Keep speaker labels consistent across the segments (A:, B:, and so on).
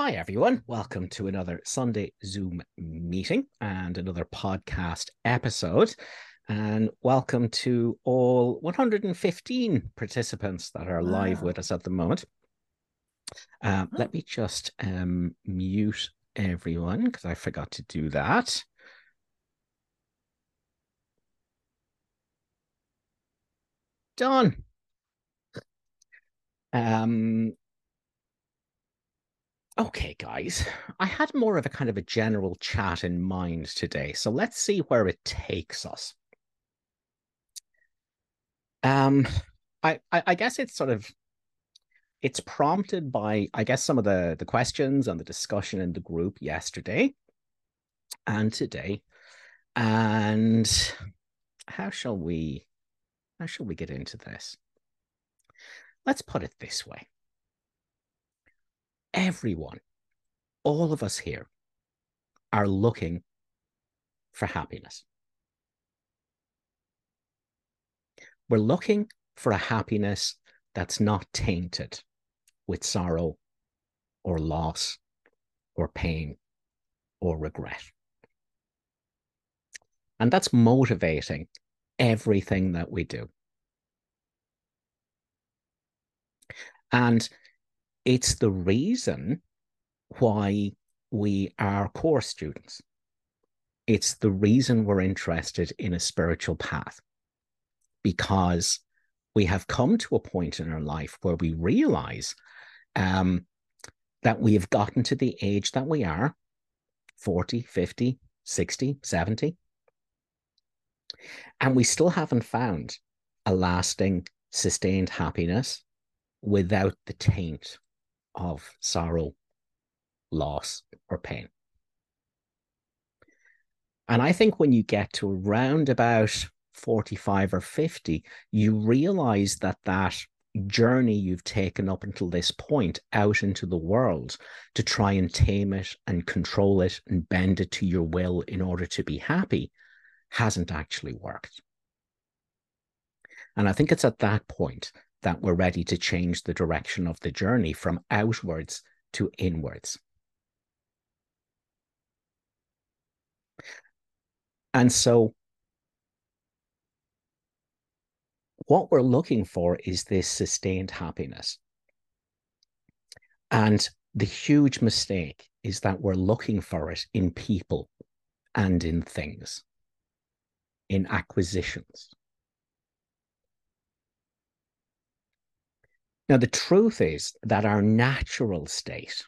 A: Hi, everyone. Welcome to another Sunday Zoom meeting and another podcast episode. And welcome to all 115 participants that are wow. live with us at the moment. Uh, oh. Let me just um, mute everyone because I forgot to do that. Done. Um, Okay, guys, I had more of a kind of a general chat in mind today, so let's see where it takes us. Um, I, I, I guess it's sort of it's prompted by I guess some of the the questions and the discussion in the group yesterday and today, and how shall we how shall we get into this? Let's put it this way everyone, all of us here, are looking for happiness. We're looking for a happiness that's not tainted with sorrow or loss or pain or regret. And that's motivating everything that we do. And it's the reason why we are Course students. It's the reason we're interested in a spiritual path because we have come to a point in our life where we realize um, that we have gotten to the age that we are 40, 50, 60, 70. And we still haven't found a lasting, sustained happiness without the taint of sorrow, loss, or pain. And I think when you get to around about 45 or 50, you realize that that journey you've taken up until this point out into the world to try and tame it and control it and bend it to your will in order to be happy hasn't actually worked. And I think it's at that point that we're ready to change the direction of the journey from outwards to inwards. And so, what we're looking for is this sustained happiness. And the huge mistake is that we're looking for it in people and in things, in acquisitions. Now, the truth is that our natural state,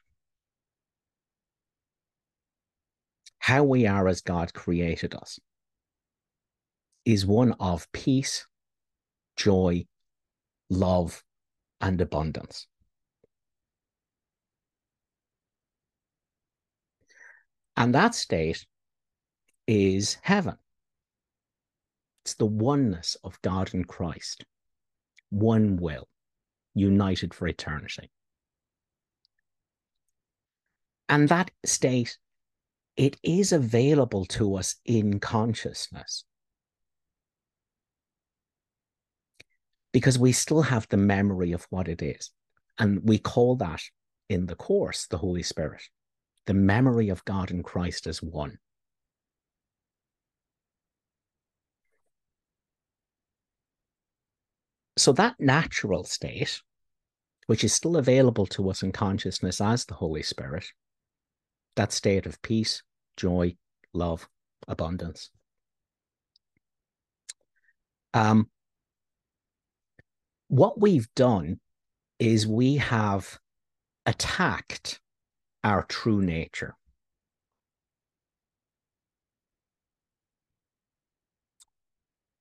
A: how we are as God created us, is one of peace, joy, love, and abundance. And that state is heaven. It's the oneness of God and Christ, one will united for eternity. And that state, it is available to us in consciousness. Because we still have the memory of what it is. And we call that in the Course the Holy Spirit, the memory of God and Christ as one. So that natural state, which is still available to us in consciousness as the Holy Spirit, that state of peace, joy, love, abundance. Um, what we've done is we have attacked our true nature.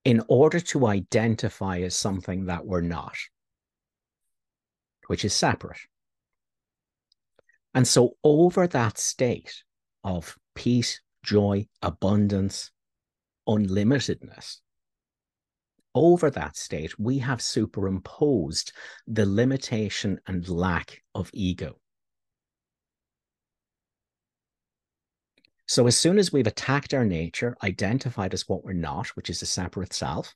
A: In order to identify as something that we're not, which is separate. And so, over that state of peace, joy, abundance, unlimitedness, over that state, we have superimposed the limitation and lack of ego. So as soon as we've attacked our nature, identified as what we're not, which is a separate self,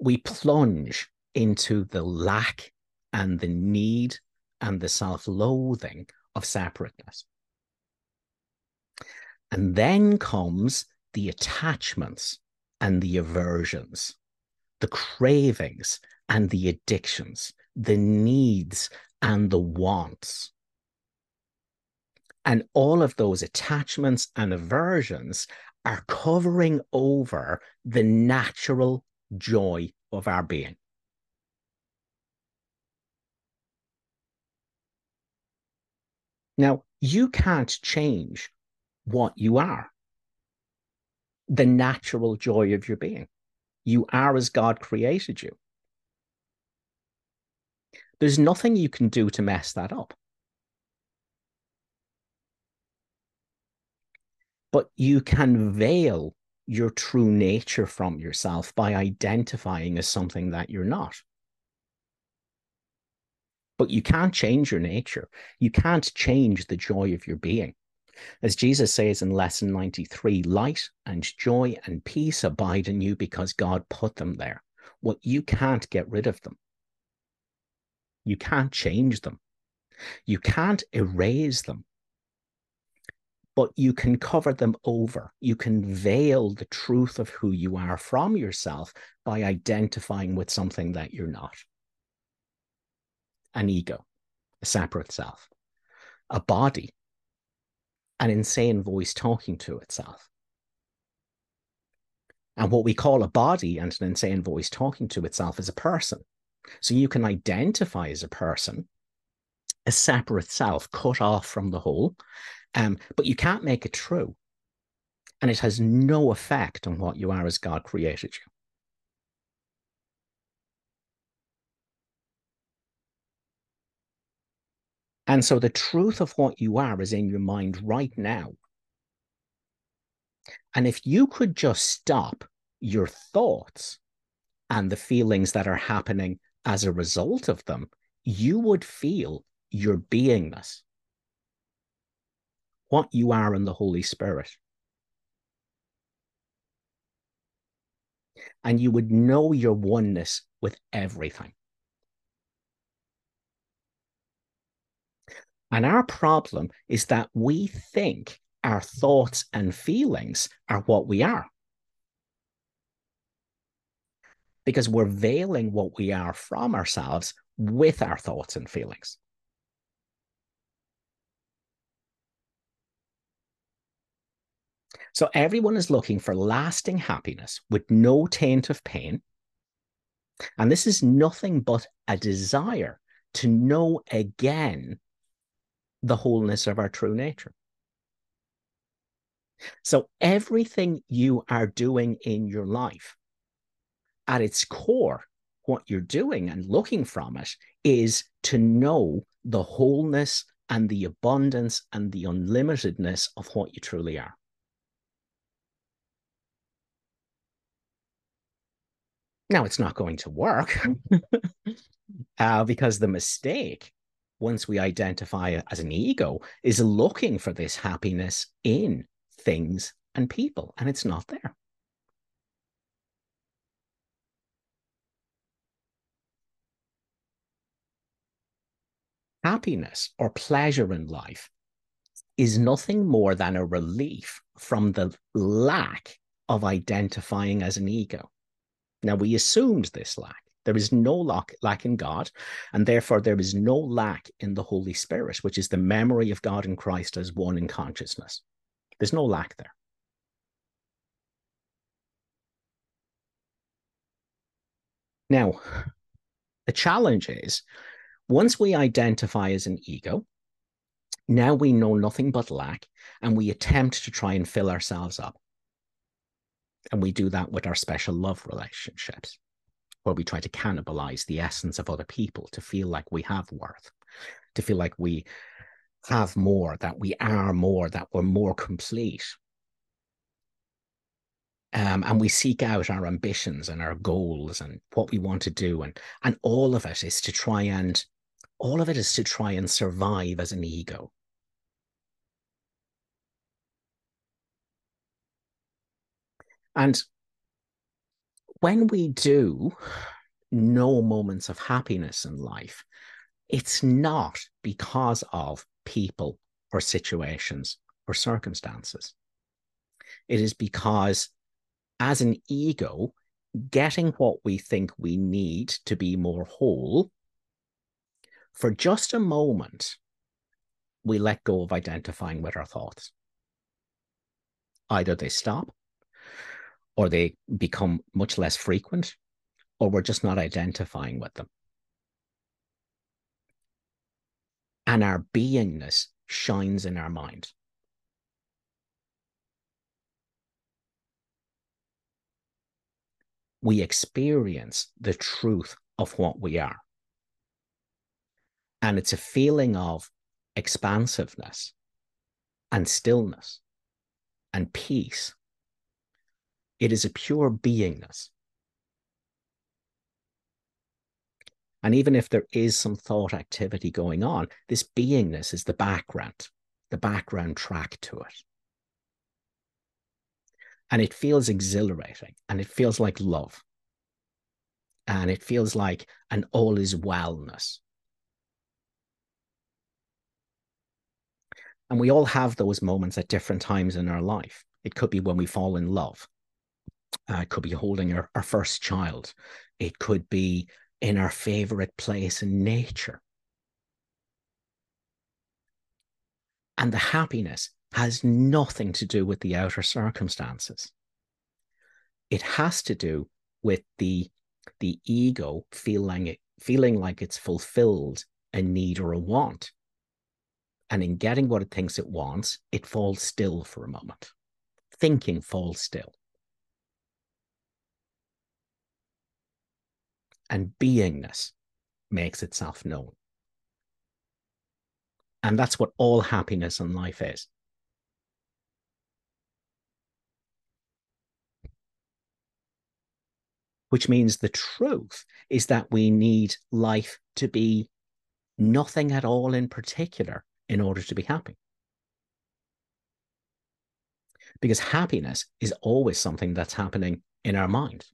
A: we plunge into the lack and the need and the self loathing of separateness. And then comes the attachments and the aversions, the cravings and the addictions, the needs and the wants. And all of those attachments and aversions are covering over the natural joy of our being. Now, you can't change what you are, the natural joy of your being. You are as God created you. There's nothing you can do to mess that up. But you can veil your true nature from yourself by identifying as something that you're not. But you can't change your nature. You can't change the joy of your being. As Jesus says in lesson 93, light and joy and peace abide in you because God put them there. Well, you can't get rid of them. You can't change them. You can't erase them. But you can cover them over. You can veil the truth of who you are from yourself by identifying with something that you're not an ego, a separate self, a body, an insane voice talking to itself. And what we call a body and an insane voice talking to itself is a person. So you can identify as a person, a separate self cut off from the whole, um, but you can't make it true. And it has no effect on what you are as God created you. And so the truth of what you are is in your mind right now. And if you could just stop your thoughts and the feelings that are happening as a result of them, you would feel your beingness, what you are in the Holy Spirit. And you would know your oneness with everything. And our problem is that we think our thoughts and feelings are what we are. because we're veiling what we are from ourselves with our thoughts and feelings. So everyone is looking for lasting happiness with no taint of pain. And this is nothing but a desire to know again the wholeness of our true nature. So everything you are doing in your life at its core, what you're doing and looking from it is to know the wholeness and the abundance and the unlimitedness of what you truly are. Now, it's not going to work uh, because the mistake, once we identify as an ego, is looking for this happiness in things and people, and it's not there. happiness or pleasure in life is nothing more than a relief from the lack of identifying as an ego. Now, we assumed this lack. There is no lack, lack in God, and therefore there is no lack in the Holy Spirit, which is the memory of God and Christ as one in consciousness. There's no lack there. Now, the challenge is once we identify as an ego, now we know nothing but lack and we attempt to try and fill ourselves up. And we do that with our special love relationships, where we try to cannibalize the essence of other people to feel like we have worth, to feel like we have more, that we are more, that we're more complete. Um, and we seek out our ambitions and our goals and what we want to do. And, and all of it is to try and all of it is to try and survive as an ego. And when we do know moments of happiness in life, it's not because of people or situations or circumstances. It is because, as an ego, getting what we think we need to be more whole, for just a moment, we let go of identifying with our thoughts. Either they stop, or they become much less frequent, or we're just not identifying with them. And our beingness shines in our mind. We experience the truth of what we are. And it's a feeling of expansiveness and stillness and peace. It is a pure beingness. And even if there is some thought activity going on, this beingness is the background, the background track to it. And it feels exhilarating and it feels like love. And it feels like an all is wellness. And we all have those moments at different times in our life. It could be when we fall in love. Uh, it could be holding our, our first child. It could be in our favorite place in nature. And the happiness has nothing to do with the outer circumstances. It has to do with the, the ego feeling, it, feeling like it's fulfilled a need or a want. And in getting what it thinks it wants, it falls still for a moment. Thinking falls still. And beingness makes itself known. And that's what all happiness in life is. Which means the truth is that we need life to be nothing at all in particular in order to be happy. Because happiness is always something that's happening in our mind.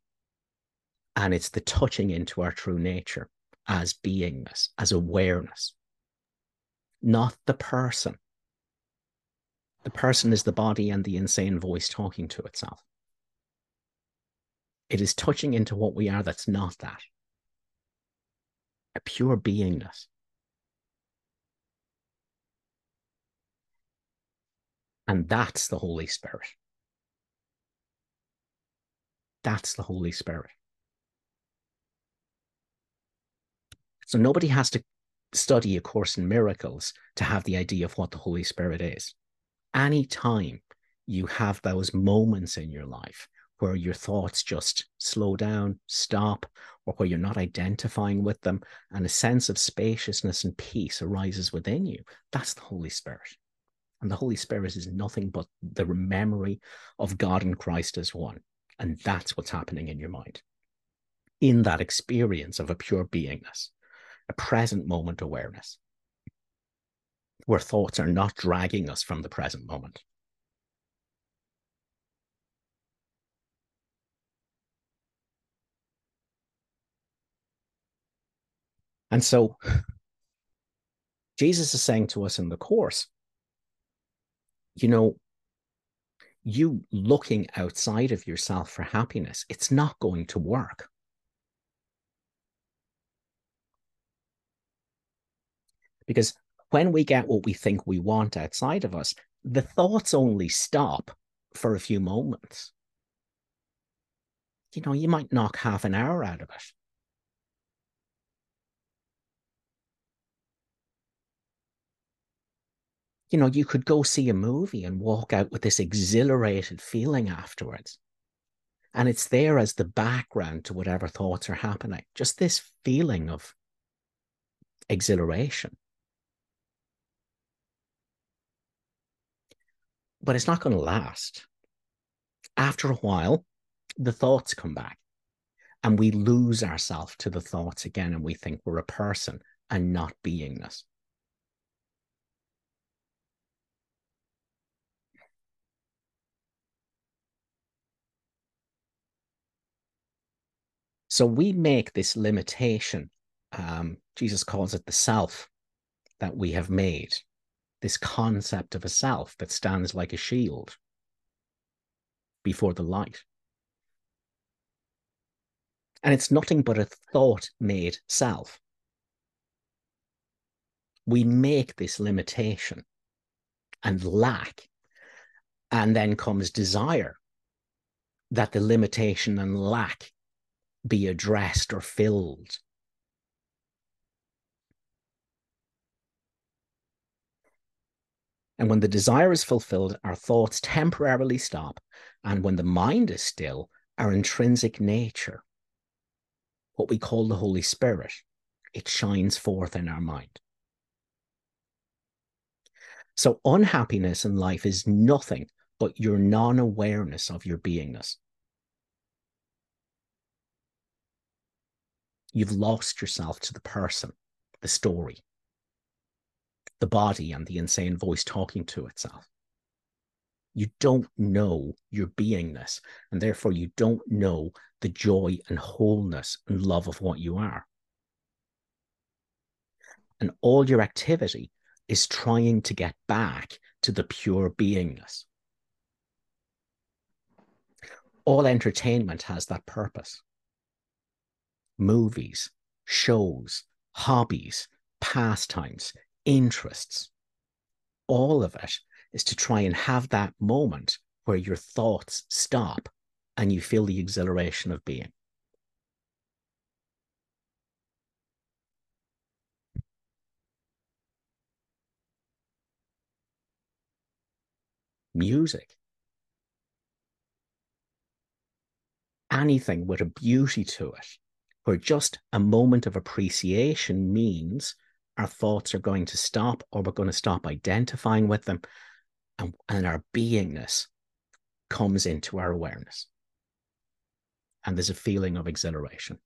A: And it's the touching into our true nature as beingness, as awareness, not the person. The person is the body and the insane voice talking to itself. It is touching into what we are that's not that. A pure beingness. And that's the Holy Spirit. That's the Holy Spirit. So nobody has to study A Course in Miracles to have the idea of what the Holy Spirit is. Anytime you have those moments in your life where your thoughts just slow down, stop, or where you're not identifying with them, and a sense of spaciousness and peace arises within you, that's the Holy Spirit. And the Holy Spirit is nothing but the memory of God and Christ as one. And that's what's happening in your mind in that experience of a pure beingness a present moment awareness where thoughts are not dragging us from the present moment. And so Jesus is saying to us in the Course, you know, you looking outside of yourself for happiness, it's not going to work. Because when we get what we think we want outside of us, the thoughts only stop for a few moments. You know, you might knock half an hour out of it. You know, you could go see a movie and walk out with this exhilarated feeling afterwards. And it's there as the background to whatever thoughts are happening. Just this feeling of exhilaration. But it's not going to last. After a while, the thoughts come back and we lose ourselves to the thoughts again and we think we're a person and not beingness. So we make this limitation um, Jesus calls it the self that we have made, this concept of a self that stands like a shield before the light. And it's nothing but a thought made self. We make this limitation and lack, and then comes desire that the limitation and lack be addressed or filled. And when the desire is fulfilled, our thoughts temporarily stop. And when the mind is still, our intrinsic nature, what we call the Holy Spirit, it shines forth in our mind. So, unhappiness in life is nothing but your non awareness of your beingness. You've lost yourself to the person, the story, the body, and the insane voice talking to itself. You don't know your beingness, and therefore you don't know the joy and wholeness and love of what you are. And all your activity is trying to get back to the pure beingness. All entertainment has that purpose movies, shows, hobbies, pastimes, interests. All of it is to try and have that moment where your thoughts stop and you feel the exhilaration of being. Music. Anything with a beauty to it where just a moment of appreciation means our thoughts are going to stop or we're going to stop identifying with them and, and our beingness comes into our awareness. And there's a feeling of exhilaration.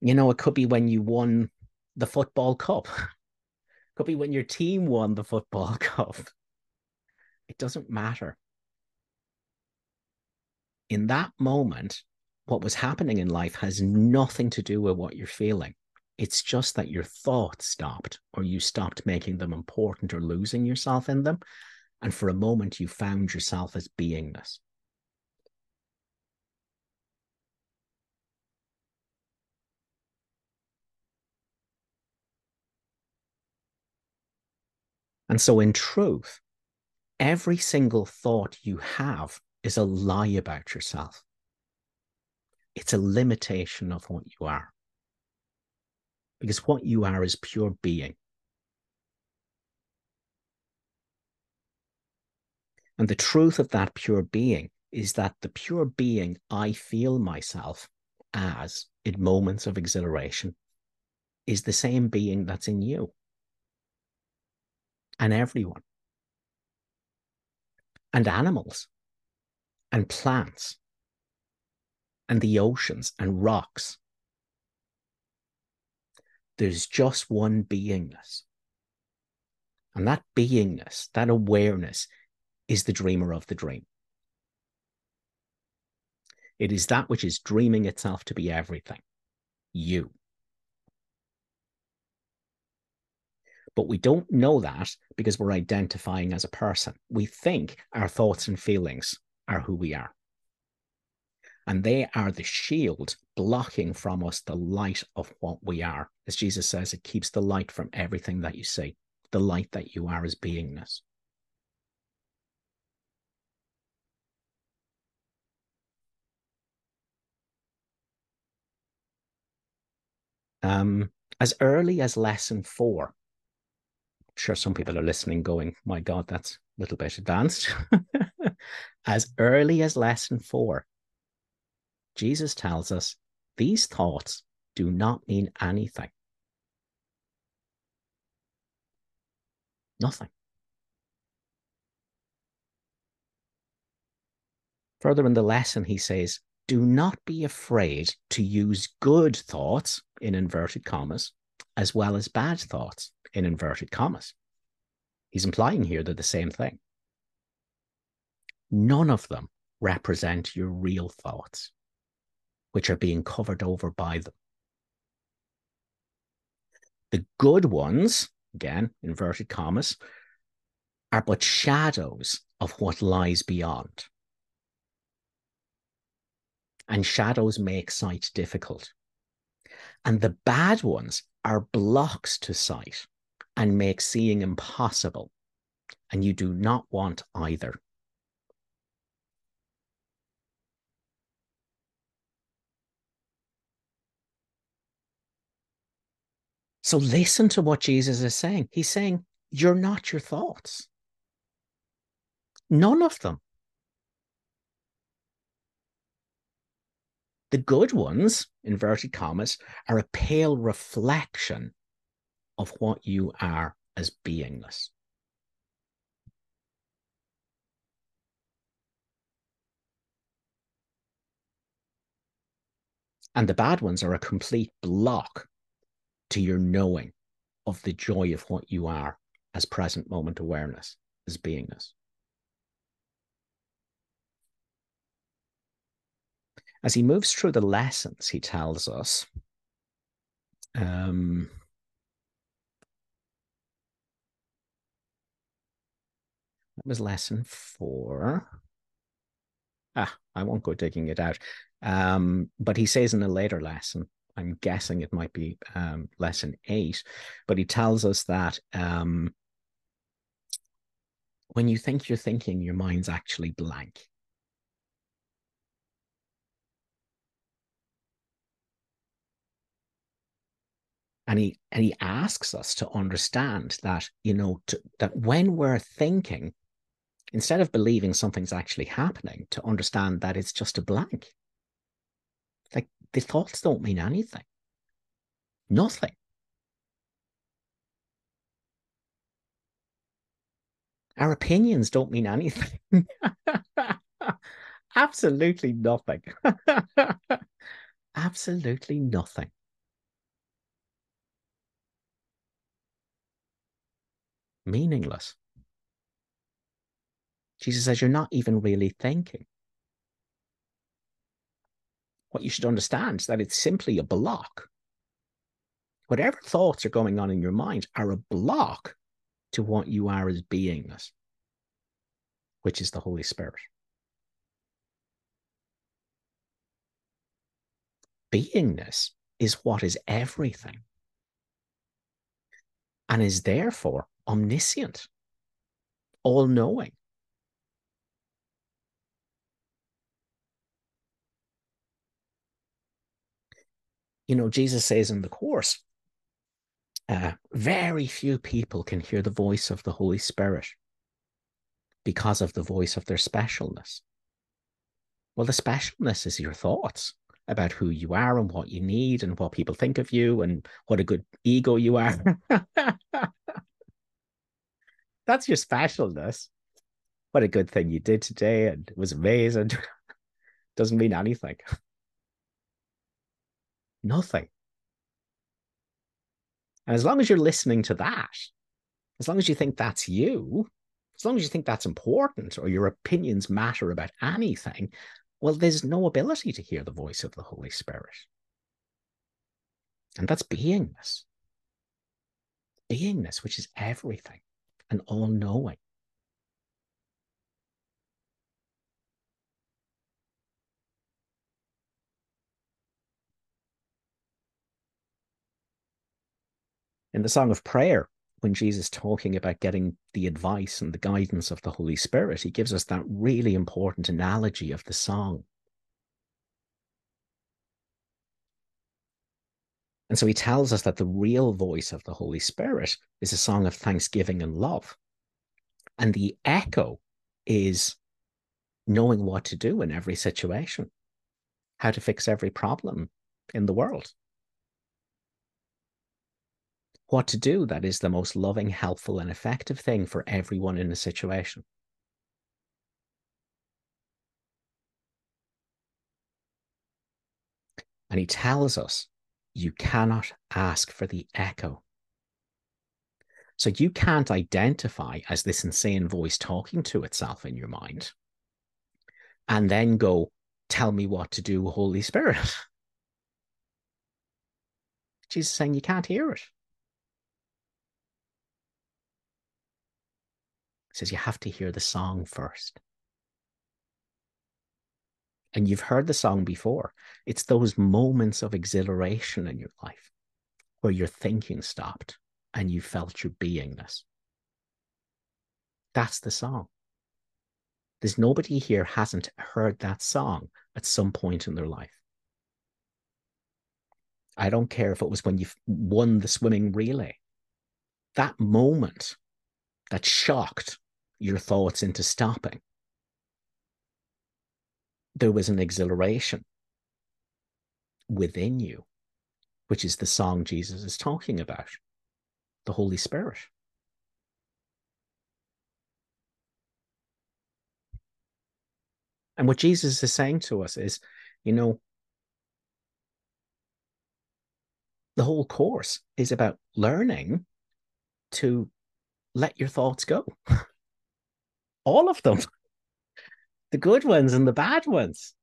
A: You know it could be when you won the football cup. It could be when your team won the football cup. It doesn't matter. In that moment, what was happening in life has nothing to do with what you're feeling. It's just that your thoughts stopped, or you stopped making them important or losing yourself in them. And for a moment, you found yourself as beingness. And so, in truth, every single thought you have is a lie about yourself. It's a limitation of what you are. Because what you are is pure being. And the truth of that pure being is that the pure being I feel myself as in moments of exhilaration is the same being that's in you and everyone and animals and plants and the oceans and rocks. There's just one beingness. And that beingness, that awareness, is the dreamer of the dream. It is that which is dreaming itself to be everything. You. But we don't know that because we're identifying as a person. We think our thoughts and feelings are who we are. And they are the shield blocking from us the light of what we are. As Jesus says, it keeps the light from everything that you see, the light that you are as beingness. Um, as early as lesson four, I'm sure some people are listening going, my God, that's a little bit advanced. as early as lesson four, Jesus tells us these thoughts do not mean anything. Nothing. Further in the lesson, he says, do not be afraid to use good thoughts in inverted commas as well as bad thoughts in inverted commas. He's implying here they're the same thing. None of them represent your real thoughts. Which are being covered over by them. The good ones, again, inverted commas, are but shadows of what lies beyond. And shadows make sight difficult. And the bad ones are blocks to sight and make seeing impossible. And you do not want either. So listen to what Jesus is saying. He's saying, You're not your thoughts. None of them. The good ones, inverted commas, are a pale reflection of what you are as beingness. And the bad ones are a complete block to your knowing of the joy of what you are as present moment awareness, as beingness. As he moves through the lessons, he tells us um, that was lesson four. Ah, I won't go digging it out. Um, but he says in a later lesson, I'm guessing it might be um, lesson eight, but he tells us that um, when you think you're thinking, your mind's actually blank. And he and he asks us to understand that you know to, that when we're thinking, instead of believing something's actually happening, to understand that it's just a blank. Like the thoughts don't mean anything. Nothing. Our opinions don't mean anything. Absolutely nothing. Absolutely nothing. Meaningless. Jesus says you're not even really thinking what you should understand is that it's simply a block. Whatever thoughts are going on in your mind are a block to what you are as beingness, which is the Holy Spirit. Beingness is what is everything and is therefore omniscient, all knowing. You know, Jesus says in the Course, uh, very few people can hear the voice of the Holy Spirit because of the voice of their specialness. Well, the specialness is your thoughts about who you are and what you need and what people think of you and what a good ego you are. That's your specialness. What a good thing you did today and it was amazing. Doesn't mean anything. Nothing. And as long as you're listening to that, as long as you think that's you, as long as you think that's important or your opinions matter about anything, well, there's no ability to hear the voice of the Holy Spirit. And that's beingness. Beingness, which is everything and all knowing. In the Song of Prayer, when Jesus talking about getting the advice and the guidance of the Holy Spirit, he gives us that really important analogy of the song. And so he tells us that the real voice of the Holy Spirit is a song of thanksgiving and love. And the echo is knowing what to do in every situation, how to fix every problem in the world what to do that is the most loving, helpful, and effective thing for everyone in a situation. And he tells us you cannot ask for the echo. So you can't identify as this insane voice talking to itself in your mind and then go, tell me what to do, Holy Spirit. Jesus saying you can't hear it. Says you have to hear the song first. And you've heard the song before. It's those moments of exhilaration in your life where your thinking stopped and you felt your beingness. That's the song. There's nobody here hasn't heard that song at some point in their life. I don't care if it was when you won the swimming relay. That moment that shocked your thoughts into stopping, there was an exhilaration within you, which is the song Jesus is talking about the Holy Spirit. And what Jesus is saying to us is, you know, the whole course is about learning to let your thoughts go. All of them. The good ones and the bad ones.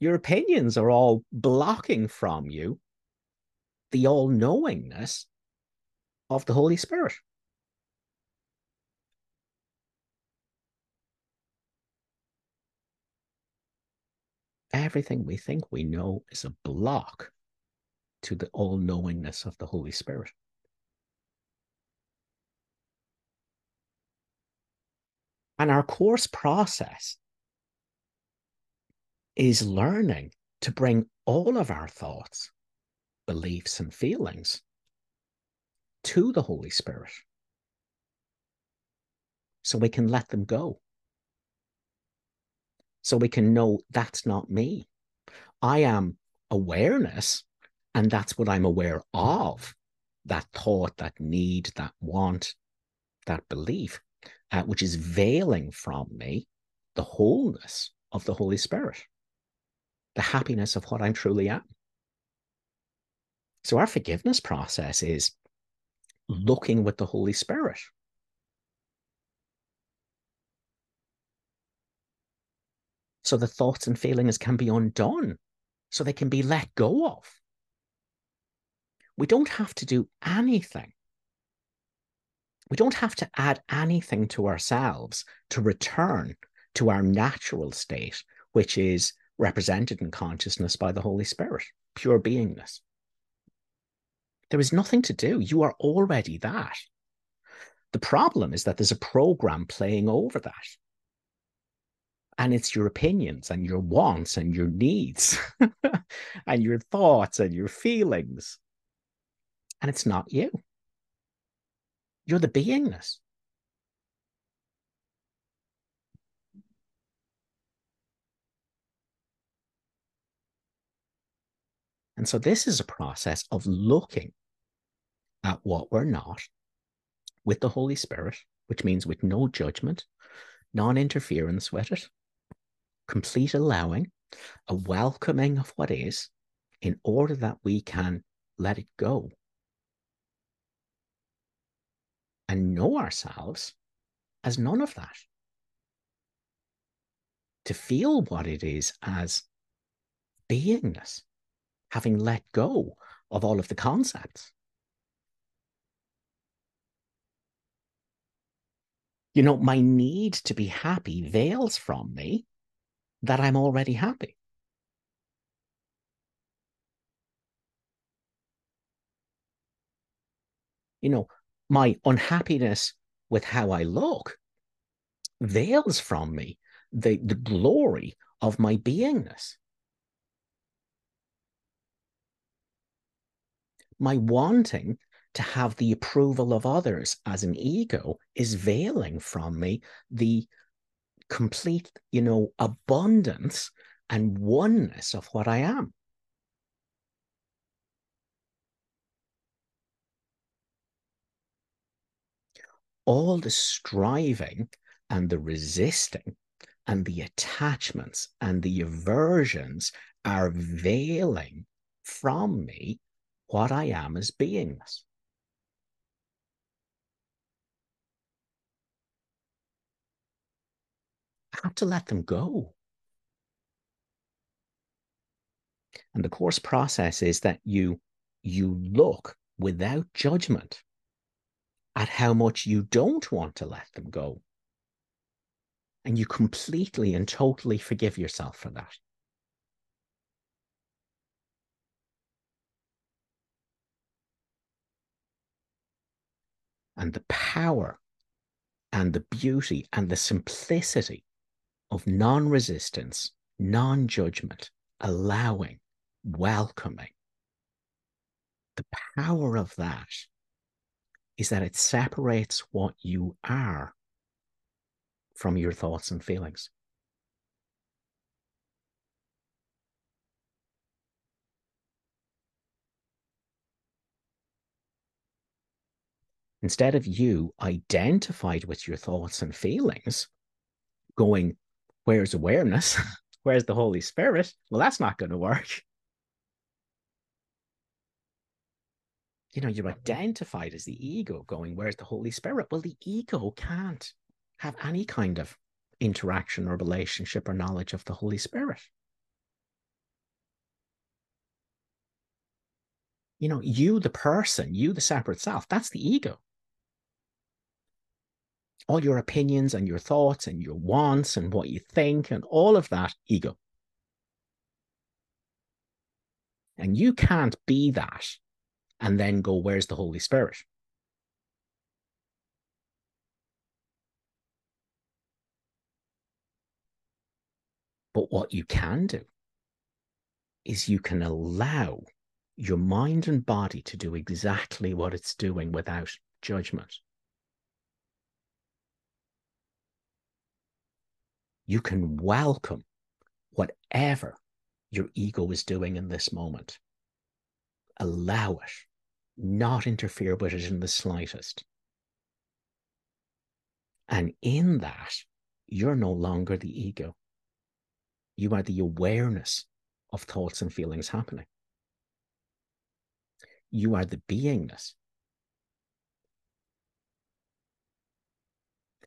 A: Your opinions are all blocking from you the all knowingness of the Holy Spirit. everything we think we know is a block to the all knowingness of the Holy Spirit. And our course process is learning to bring all of our thoughts, beliefs, and feelings to the Holy Spirit. So we can let them go. So we can know that's not me. I am awareness, and that's what I'm aware of. That thought, that need, that want, that belief, uh, which is veiling from me the wholeness of the Holy Spirit, the happiness of what I'm truly at. So, our forgiveness process is looking with the Holy Spirit so the thoughts and feelings can be undone, so they can be let go of. We don't have to do anything. We don't have to add anything to ourselves to return to our natural state, which is represented in consciousness by the Holy Spirit, pure beingness. There is nothing to do. You are already that. The problem is that there's a program playing over that and it's your opinions and your wants and your needs and your thoughts and your feelings. And it's not you. You're the beingness. And so this is a process of looking at what we're not with the Holy Spirit, which means with no judgment, non interference with it, complete allowing, a welcoming of what is, in order that we can let it go and know ourselves as none of that. To feel what it is as beingness, having let go of all of the concepts. You know, my need to be happy veils from me that I'm already happy. You know, my unhappiness with how I look veils from me the, the glory of my beingness. My wanting to have the approval of others as an ego is veiling from me the complete, you know, abundance and oneness of what I am. All the striving and the resisting and the attachments and the aversions are veiling from me what I am as beingness. I have to let them go. And the course process is that you you look without judgment at how much you don't want to let them go. And you completely and totally forgive yourself for that. And the power and the beauty and the simplicity of non resistance, non judgment, allowing, welcoming. The power of that is that it separates what you are from your thoughts and feelings. Instead of you identified with your thoughts and feelings, going, Where's awareness? Where's the Holy Spirit? Well, that's not going to work. You know, you're identified as the ego going, Where's the Holy Spirit? Well, the ego can't have any kind of interaction or relationship or knowledge of the Holy Spirit. You know, you, the person, you, the separate self, that's the ego all your opinions and your thoughts and your wants and what you think and all of that ego. And you can't be that and then go, Where's the Holy Spirit? But what you can do is you can allow your mind and body to do exactly what it's doing without judgment. you can welcome whatever your ego is doing in this moment. Allow it, not interfere with it in the slightest. And in that, you're no longer the ego. You are the awareness of thoughts and feelings happening. You are the beingness.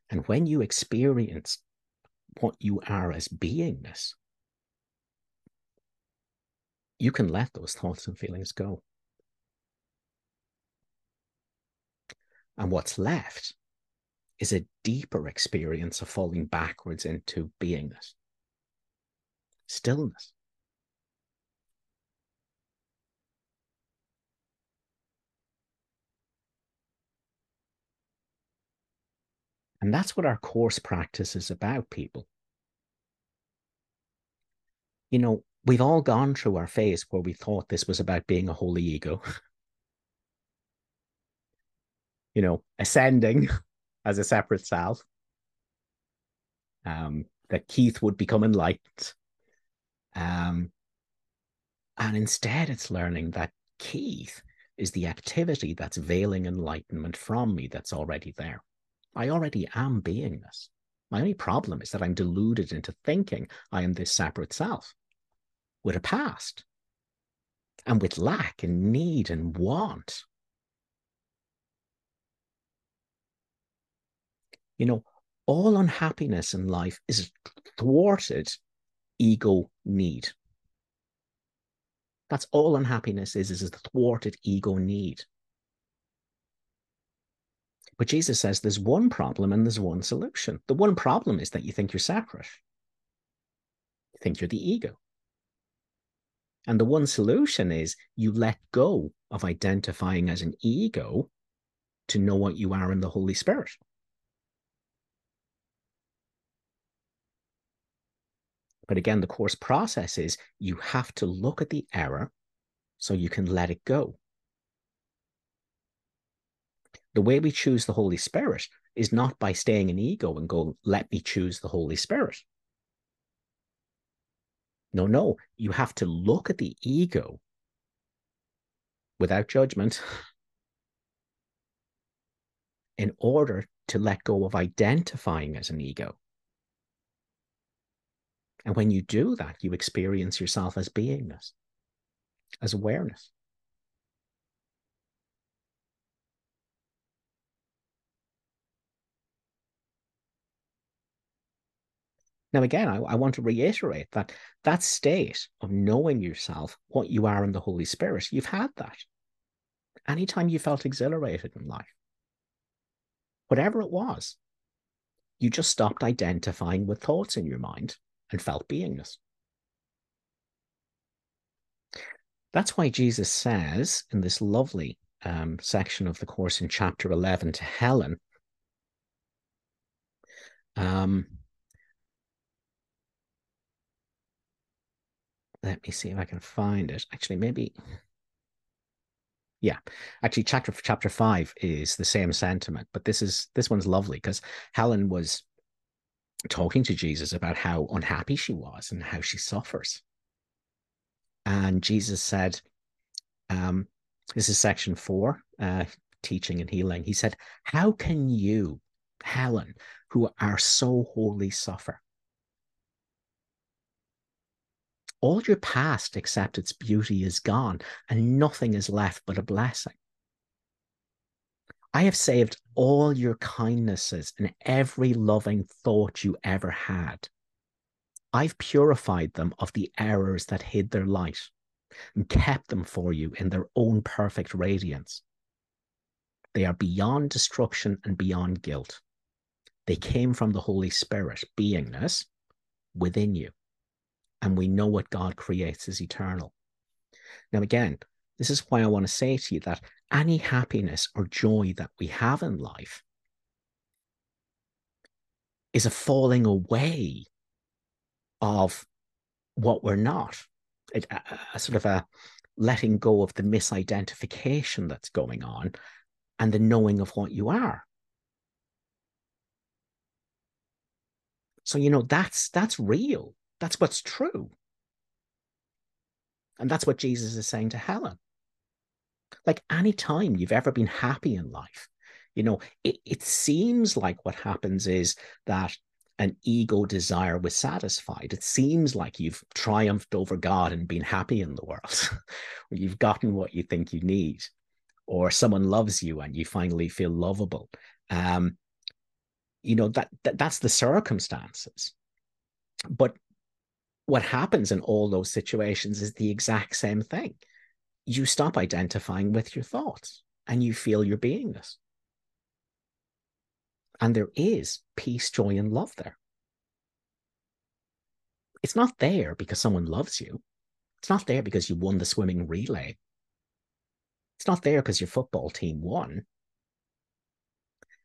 A: And when you experience what you are as beingness, you can let those thoughts and feelings go. And what's left is a deeper experience of falling backwards into beingness, stillness. And that's what our course practice is about, people. You know, we've all gone through our phase where we thought this was about being a holy ego. you know, ascending as a separate self. Um, that Keith would become enlightened. Um, and instead, it's learning that Keith is the activity that's veiling enlightenment from me that's already there. I already am beingness. My only problem is that I'm deluded into thinking I am this separate self with a past and with lack and need and want. You know, all unhappiness in life is thwarted ego need. That's all unhappiness is, is a thwarted ego need. But Jesus says there's one problem and there's one solution. The one problem is that you think you're separate. You think you're the ego. And the one solution is you let go of identifying as an ego to know what you are in the Holy Spirit. But again, the course process is you have to look at the error so you can let it go the way we choose the Holy Spirit is not by staying in ego and go, let me choose the Holy Spirit. No, no, you have to look at the ego without judgment in order to let go of identifying as an ego. And when you do that, you experience yourself as beingness, as awareness. Now, again, I, I want to reiterate that that state of knowing yourself, what you are in the Holy Spirit, you've had that. Anytime you felt exhilarated in life, whatever it was, you just stopped identifying with thoughts in your mind and felt beingness. That's why Jesus says in this lovely um, section of the course in chapter 11 to Helen, um, let me see if I can find it. Actually, maybe. Yeah, actually, chapter chapter five is the same sentiment, but this is this one's lovely because Helen was talking to Jesus about how unhappy she was and how she suffers, and Jesus said, um, "This is section four, uh, teaching and healing." He said, "How can you, Helen, who are so holy, suffer?" all your past except its beauty is gone and nothing is left but a blessing. I have saved all your kindnesses and every loving thought you ever had. I've purified them of the errors that hid their light and kept them for you in their own perfect radiance. They are beyond destruction and beyond guilt. They came from the Holy Spirit, beingness, within you and we know what God creates is eternal. Now, again, this is why I want to say to you that any happiness or joy that we have in life is a falling away of what we're not, a, a, a sort of a letting go of the misidentification that's going on and the knowing of what you are. So, you know, that's that's real. That's what's true. And that's what Jesus is saying to Helen. Like any time you've ever been happy in life, you know, it, it seems like what happens is that an ego desire was satisfied. It seems like you've triumphed over God and been happy in the world, or you've gotten what you think you need, or someone loves you and you finally feel lovable. Um, you know that, that that's the circumstances. But what happens in all those situations is the exact same thing. You stop identifying with your thoughts and you feel your beingness. And there is peace, joy, and love there. It's not there because someone loves you. It's not there because you won the swimming relay. It's not there because your football team won.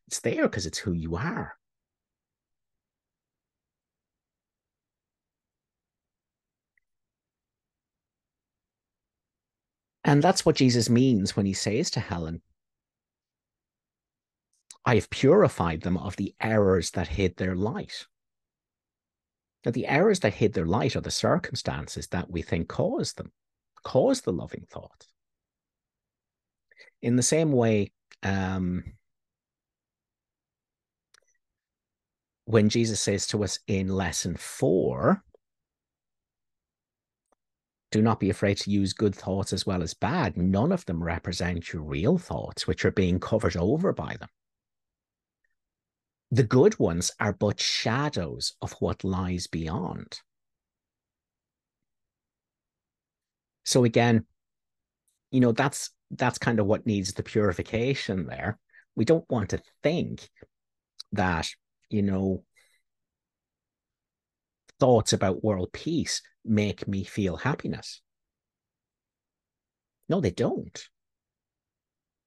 A: It's there because it's who you are. And that's what Jesus means when he says to Helen, I have purified them of the errors that hid their light. Now, the errors that hid their light are the circumstances that we think caused them, caused the loving thought. In the same way, um, when Jesus says to us in lesson four, do not be afraid to use good thoughts as well as bad. None of them represent your real thoughts, which are being covered over by them. The good ones are but shadows of what lies beyond. So again, you know, that's that's kind of what needs the purification there. We don't want to think that, you know, thoughts about world peace make me feel happiness. No, they don't.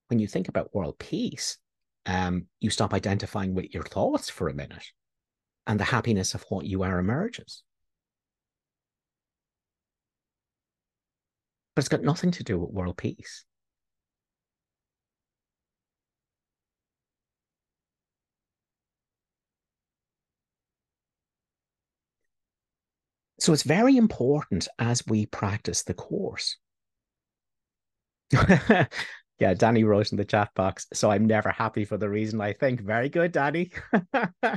A: When you think about world peace, um, you stop identifying with your thoughts for a minute, and the happiness of what you are emerges. But it's got nothing to do with world peace. So it's very important as we practice the course. yeah, Danny wrote in the chat box. So I'm never happy for the reason I think. Very good, Danny.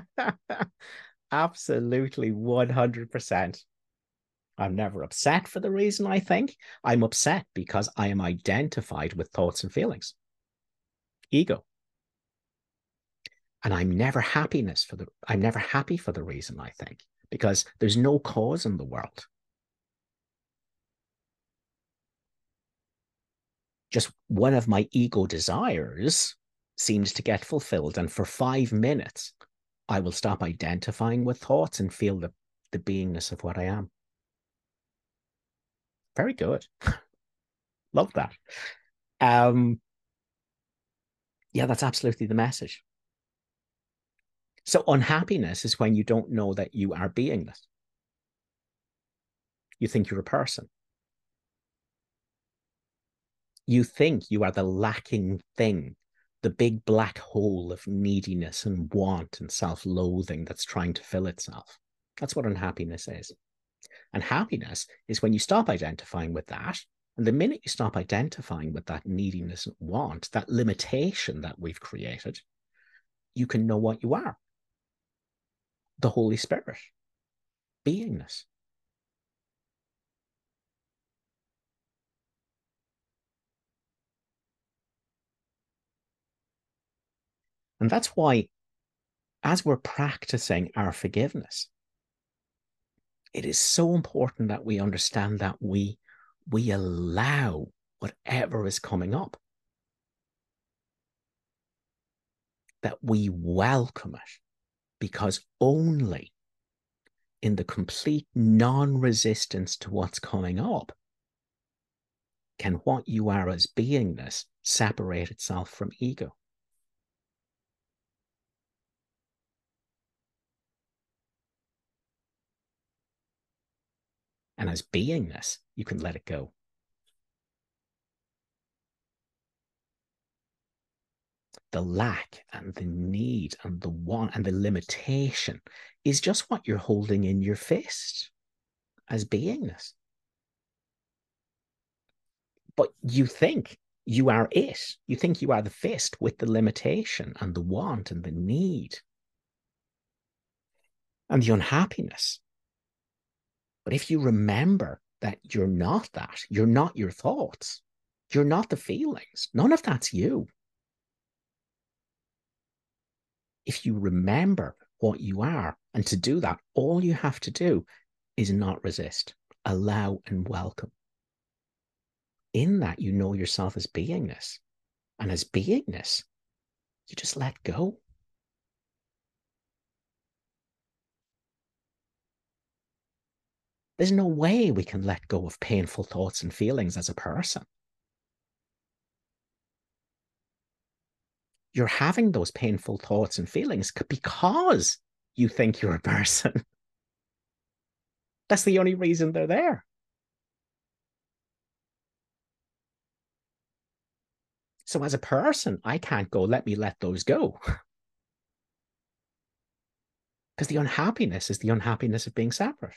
A: Absolutely 100%. I'm never upset for the reason I think. I'm upset because I am identified with thoughts and feelings. Ego. And I'm never happiness for the I'm never happy for the reason I think because there's no cause in the world. Just one of my ego desires seems to get fulfilled. And for five minutes, I will stop identifying with thoughts and feel the, the beingness of what I am. Very good. Love that. Um, yeah, that's absolutely the message. So, unhappiness is when you don't know that you are beingness. You think you're a person. You think you are the lacking thing, the big black hole of neediness and want and self loathing that's trying to fill itself. That's what unhappiness is. And happiness is when you stop identifying with that. And the minute you stop identifying with that neediness and want, that limitation that we've created, you can know what you are the Holy Spirit, beingness. And that's why, as we're practicing our forgiveness, it is so important that we understand that we we allow whatever is coming up that we welcome it because only in the complete non-resistance to what's coming up can what you are as beingness separate itself from ego And as beingness, you can let it go. The lack and the need and the want and the limitation is just what you're holding in your fist as beingness. But you think you are it. You think you are the fist with the limitation and the want and the need and the unhappiness but if you remember that you're not that, you're not your thoughts, you're not the feelings, none of that's you. If you remember what you are, and to do that, all you have to do is not resist, allow and welcome. In that, you know yourself as beingness. And as beingness, you just let go. There's no way we can let go of painful thoughts and feelings as a person. You're having those painful thoughts and feelings because you think you're a person. That's the only reason they're there. So, as a person, I can't go, let me let those go. Because the unhappiness is the unhappiness of being separate.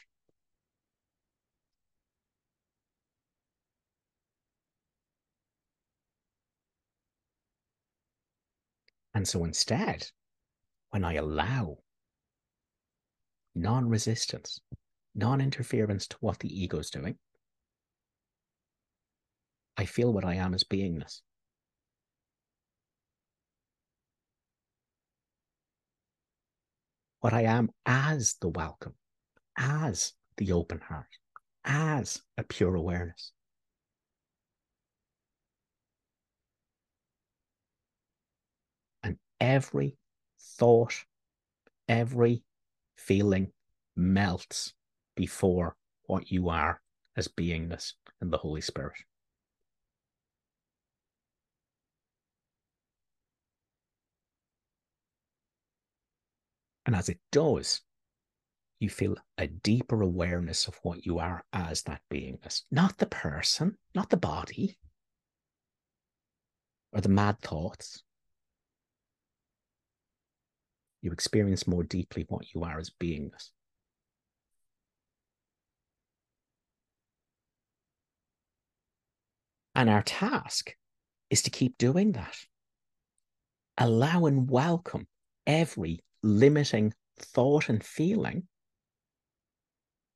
A: And so instead, when I allow non resistance, non interference to what the ego is doing, I feel what I am as beingness. What I am as the welcome, as the open heart, as a pure awareness. Every thought, every feeling melts before what you are as beingness and the Holy Spirit. And as it does, you feel a deeper awareness of what you are as that beingness, not the person, not the body, or the mad thoughts, you experience more deeply what you are as beingness. And our task is to keep doing that. Allow and welcome every limiting thought and feeling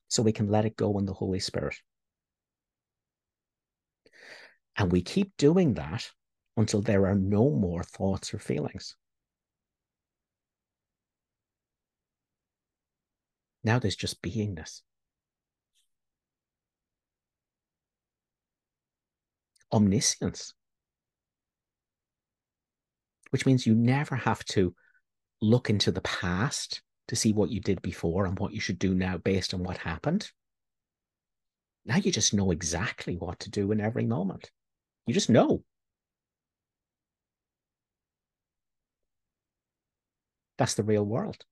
A: so we can let it go in the Holy Spirit. And we keep doing that until there are no more thoughts or feelings. Now there's just beingness. Omniscience, which means you never have to look into the past to see what you did before and what you should do now based on what happened. Now you just know exactly what to do in every moment. You just know. That's the real world.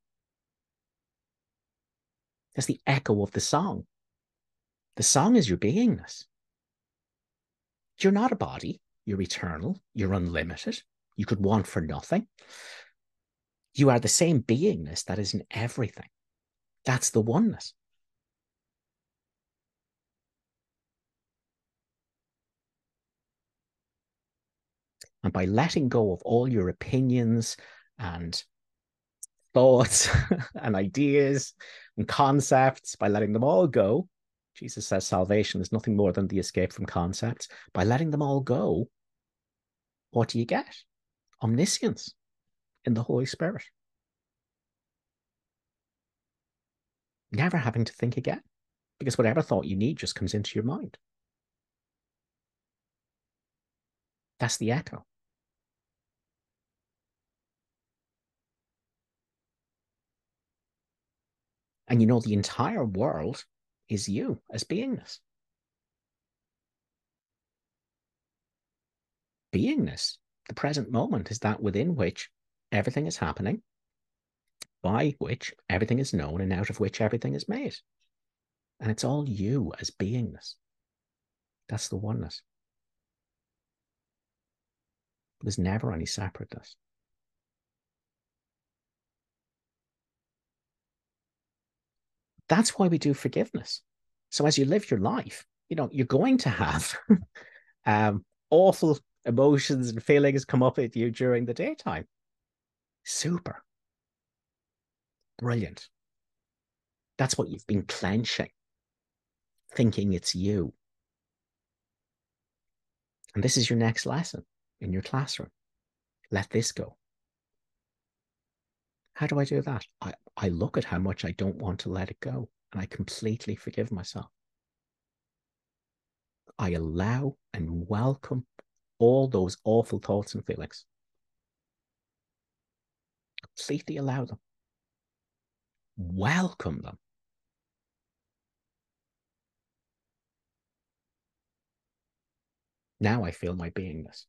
A: That's the echo of the song. The song is your beingness. You're not a body. You're eternal. You're unlimited. You could want for nothing. You are the same beingness that is in everything. That's the oneness. And by letting go of all your opinions and thoughts and ideas and concepts, by letting them all go, Jesus says salvation is nothing more than the escape from concepts. By letting them all go, what do you get? Omniscience in the Holy Spirit. Never having to think again, because whatever thought you need just comes into your mind. That's the echo. And you know, the entire world is you as beingness. Beingness, the present moment, is that within which everything is happening, by which everything is known, and out of which everything is made. And it's all you as beingness. That's the oneness. There's never any separateness. That's why we do forgiveness. So as you live your life, you know, you're going to have um, awful emotions and feelings come up at you during the daytime. Super. Brilliant. That's what you've been clenching, thinking it's you. And this is your next lesson in your classroom. Let this go. How do I do that? I, I look at how much I don't want to let it go and I completely forgive myself. I allow and welcome all those awful thoughts and feelings. Completely allow them. Welcome them. Now I feel my beingness.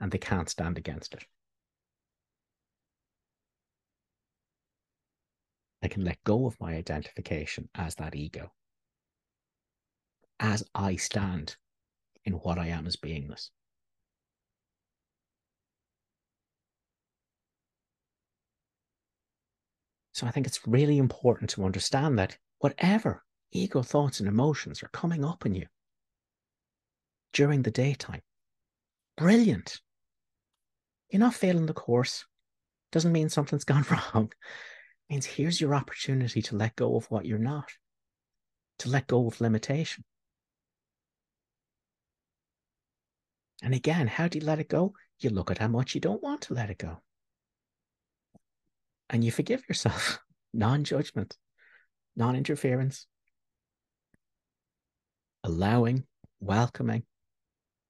A: And they can't stand against it. I can let go of my identification as that ego, as I stand in what I am as beingness. So I think it's really important to understand that whatever ego thoughts and emotions are coming up in you during the daytime, brilliant. You're not failing the course. Doesn't mean something's gone wrong means here's your opportunity to let go of what you're not, to let go of limitation. And again, how do you let it go? You look at how much you don't want to let it go. And you forgive yourself. non judgment, non interference, allowing, welcoming.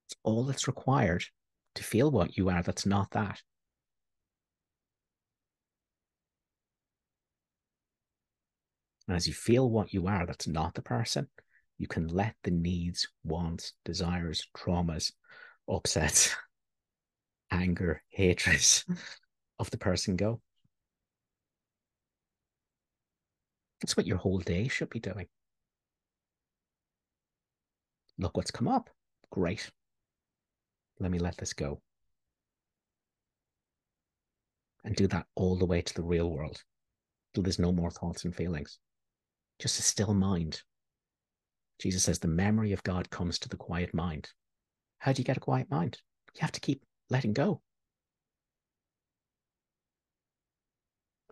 A: It's all that's required to feel what you are that's not that. And as you feel what you are, that's not the person, you can let the needs, wants, desires, traumas, upsets, anger, hatreds of the person go. That's what your whole day should be doing. Look what's come up. Great. Let me let this go. And do that all the way to the real world till there's no more thoughts and feelings just a still mind. Jesus says the memory of God comes to the quiet mind. How do you get a quiet mind? You have to keep letting go.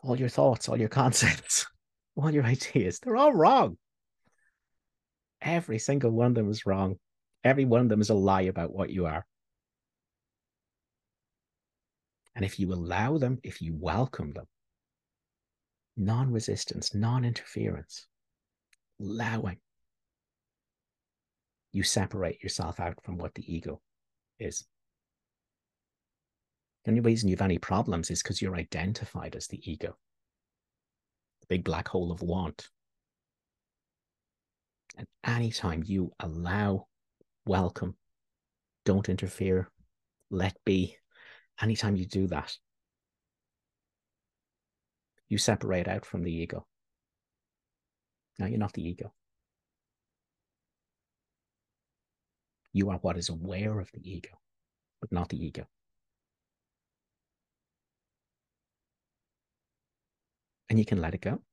A: All your thoughts, all your concepts, all your ideas, they're all wrong. Every single one of them is wrong. Every one of them is a lie about what you are. And if you allow them, if you welcome them, non resistance, non interference, allowing. You separate yourself out from what the ego is. The only reason you have any problems is because you're identified as the ego, the big black hole of want. And anytime you allow, welcome, don't interfere, let be, anytime you do that, you separate out from the ego. Now you're not the ego. You are what is aware of the ego, but not the ego. And you can let it go.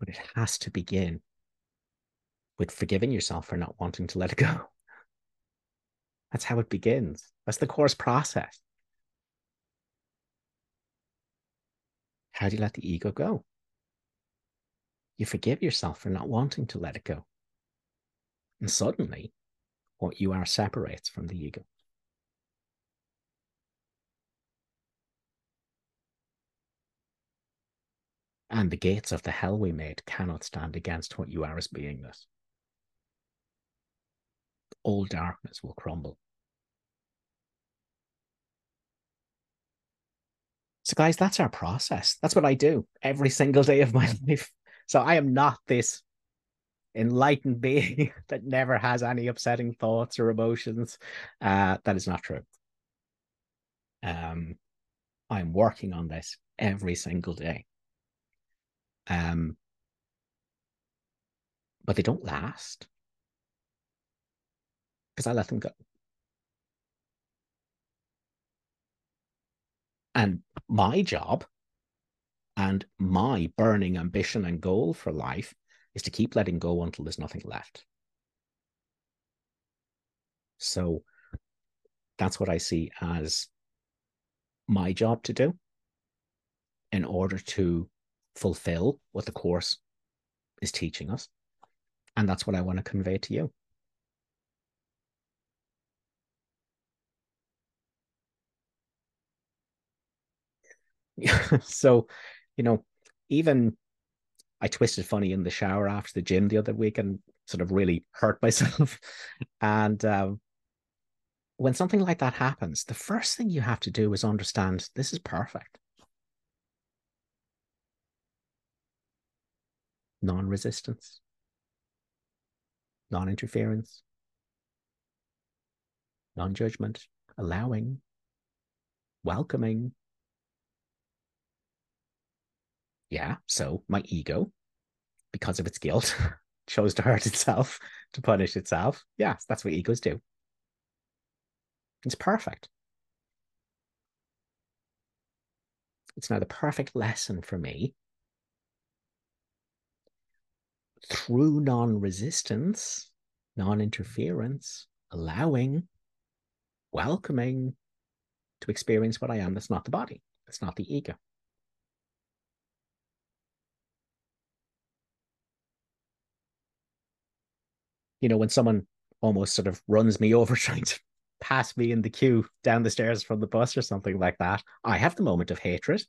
A: But it has to begin with forgiving yourself for not wanting to let it go. That's how it begins. That's the course process. How do you let the ego go? You forgive yourself for not wanting to let it go. And suddenly, what you are separates from the ego. And the gates of the hell we made cannot stand against what you are as beingness. All darkness will crumble. So, guys, that's our process. That's what I do every single day of my life. So, I am not this enlightened being that never has any upsetting thoughts or emotions. Uh, that is not true. Um, I'm working on this every single day. Um, but they don't last because I let them go. And my job and my burning ambition and goal for life is to keep letting go until there's nothing left. So that's what I see as my job to do in order to fulfill what the course is teaching us. And that's what I want to convey to you. so, you know, even I twisted funny in the shower after the gym the other week and sort of really hurt myself. and um, when something like that happens, the first thing you have to do is understand this is perfect. non resistance, non interference, non judgment, allowing, welcoming. Yeah, so my ego, because of its guilt, chose to hurt itself, to punish itself. Yes, that's what egos do. It's perfect. It's now the perfect lesson for me through non resistance, non interference, allowing, welcoming to experience what I am that's not the body, that's not the ego. You know, when someone almost sort of runs me over trying to pass me in the queue down the stairs from the bus or something like that, I have the moment of hatred.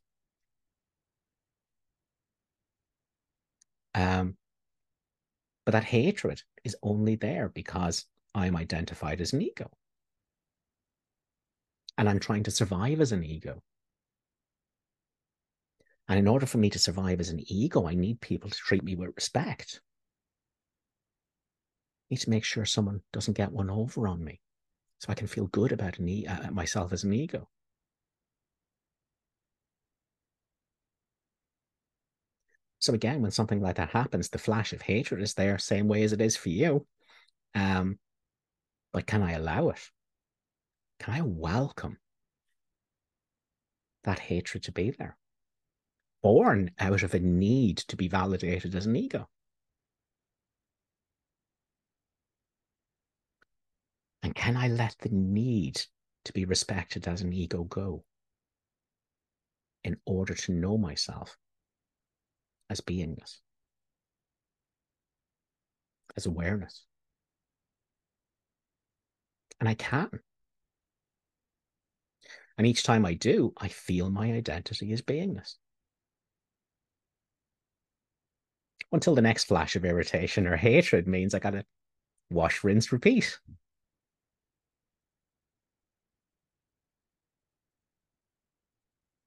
A: Um, but that hatred is only there because I'm identified as an ego. And I'm trying to survive as an ego. And in order for me to survive as an ego, I need people to treat me with respect. Need to make sure someone doesn't get one over on me so I can feel good about e- uh, myself as an ego. So again, when something like that happens, the flash of hatred is there, same way as it is for you. Um, but can I allow it? Can I welcome that hatred to be there? Born out of a need to be validated as an ego. And can I let the need to be respected as an ego go in order to know myself as beingness, as awareness. And I can. And each time I do, I feel my identity as beingness. Until the next flash of irritation or hatred means I got to wash, rinse, repeat.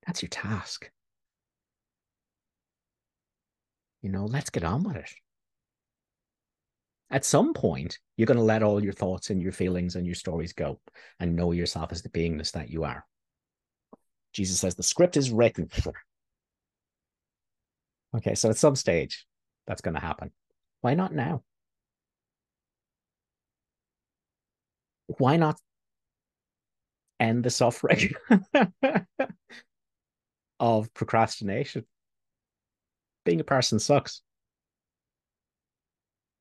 A: That's your task. You know, let's get on with it. At some point, you're going to let all your thoughts and your feelings and your stories go and know yourself as the beingness that you are. Jesus says the script is written. okay, so at some stage, that's going to happen. Why not now? Why not end the suffering of procrastination? Being a person sucks.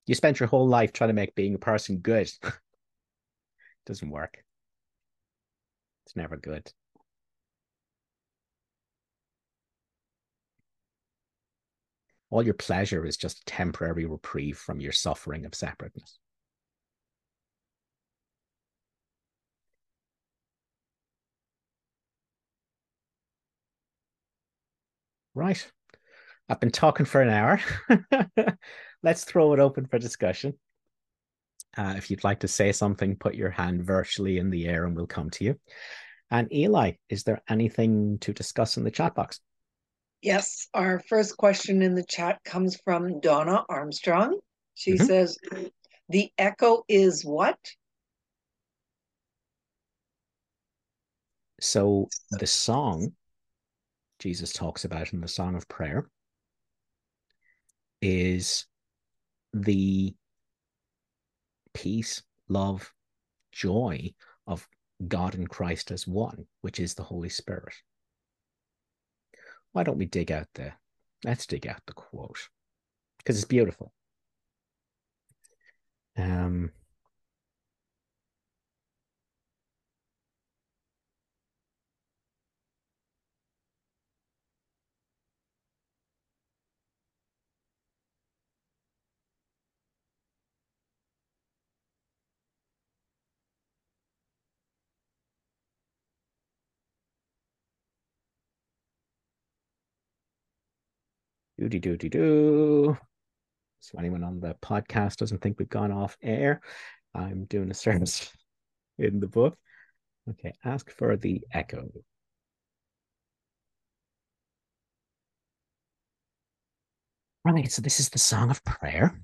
A: You spent your whole life trying to make being a person good. It doesn't work. It's never good. all your pleasure is just temporary reprieve from your suffering of separateness. Right. I've been talking for an hour. Let's throw it open for discussion. Uh, if you'd like to say something, put your hand virtually in the air and we'll come to you. And Eli, is there anything to discuss in the chat box?
B: Yes, our first question in the chat comes from Donna Armstrong. She mm-hmm. says, The echo is what?
A: So the song Jesus talks about in the Song of Prayer is the peace, love, joy of God and Christ as one, which is the Holy Spirit. Why don't we dig out the let's dig out the quote because it's beautiful. Um Doody doody do. So anyone on the podcast doesn't think we've gone off air, I'm doing a service in the book. Okay, ask for the echo. Right, so this is the Song of Prayer,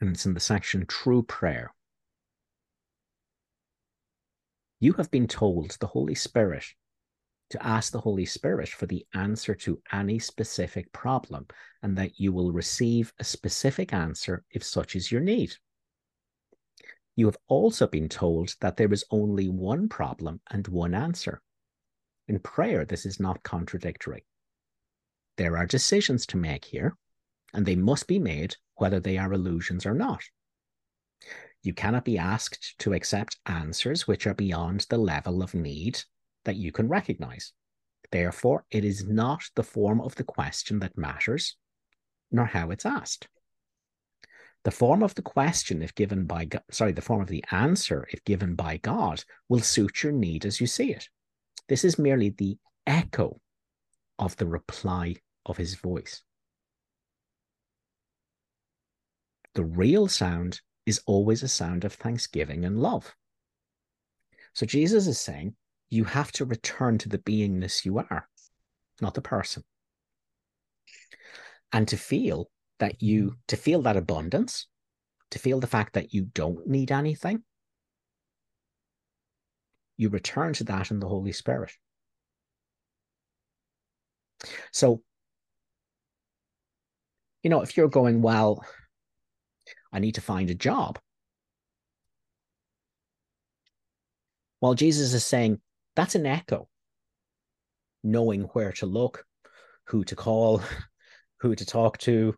A: and it's in the section True Prayer. You have been told the Holy Spirit to ask the Holy Spirit for the answer to any specific problem, and that you will receive a specific answer if such is your need. You have also been told that there is only one problem and one answer. In prayer, this is not contradictory. There are decisions to make here, and they must be made whether they are illusions or not. You cannot be asked to accept answers which are beyond the level of need that you can recognize. Therefore, it is not the form of the question that matters, nor how it's asked. The form of the question, if given by God, sorry, the form of the answer, if given by God, will suit your need as you see it. This is merely the echo of the reply of his voice. The real sound is always a sound of thanksgiving and love. So Jesus is saying, you have to return to the beingness you are, not the person. And to feel that you, mm-hmm. to feel that abundance, to feel the fact that you don't need anything, you return to that in the Holy Spirit. So, you know, if you're going, well, I need to find a job. While Jesus is saying, that's an echo. Knowing where to look, who to call, who to talk to,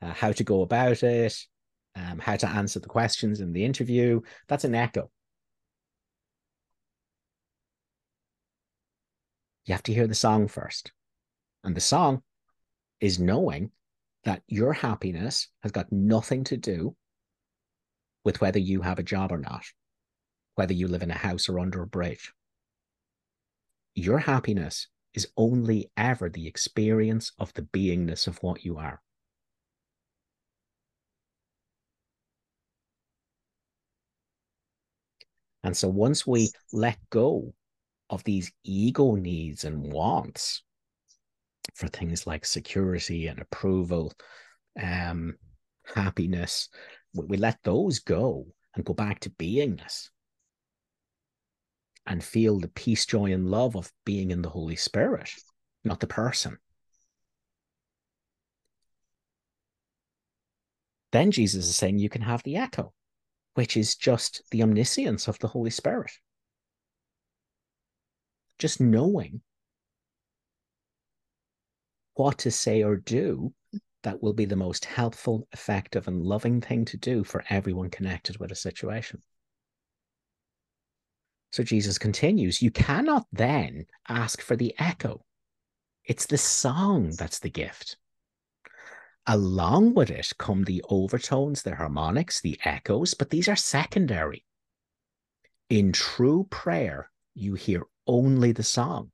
A: uh, how to go about it, um, how to answer the questions in the interview. That's an echo. You have to hear the song first. And the song is knowing that your happiness has got nothing to do with whether you have a job or not, whether you live in a house or under a bridge. Your happiness is only ever the experience of the beingness of what you are. And so once we let go of these ego needs and wants for things like security and approval, um, happiness, we, we let those go and go back to beingness and feel the peace, joy, and love of being in the Holy Spirit, not the person. Then Jesus is saying you can have the echo, which is just the omniscience of the Holy Spirit. Just knowing what to say or do that will be the most helpful, effective, and loving thing to do for everyone connected with a situation. So Jesus continues, you cannot then ask for the echo. It's the song that's the gift. Along with it come the overtones, the harmonics, the echoes, but these are secondary. In true prayer, you hear only the song.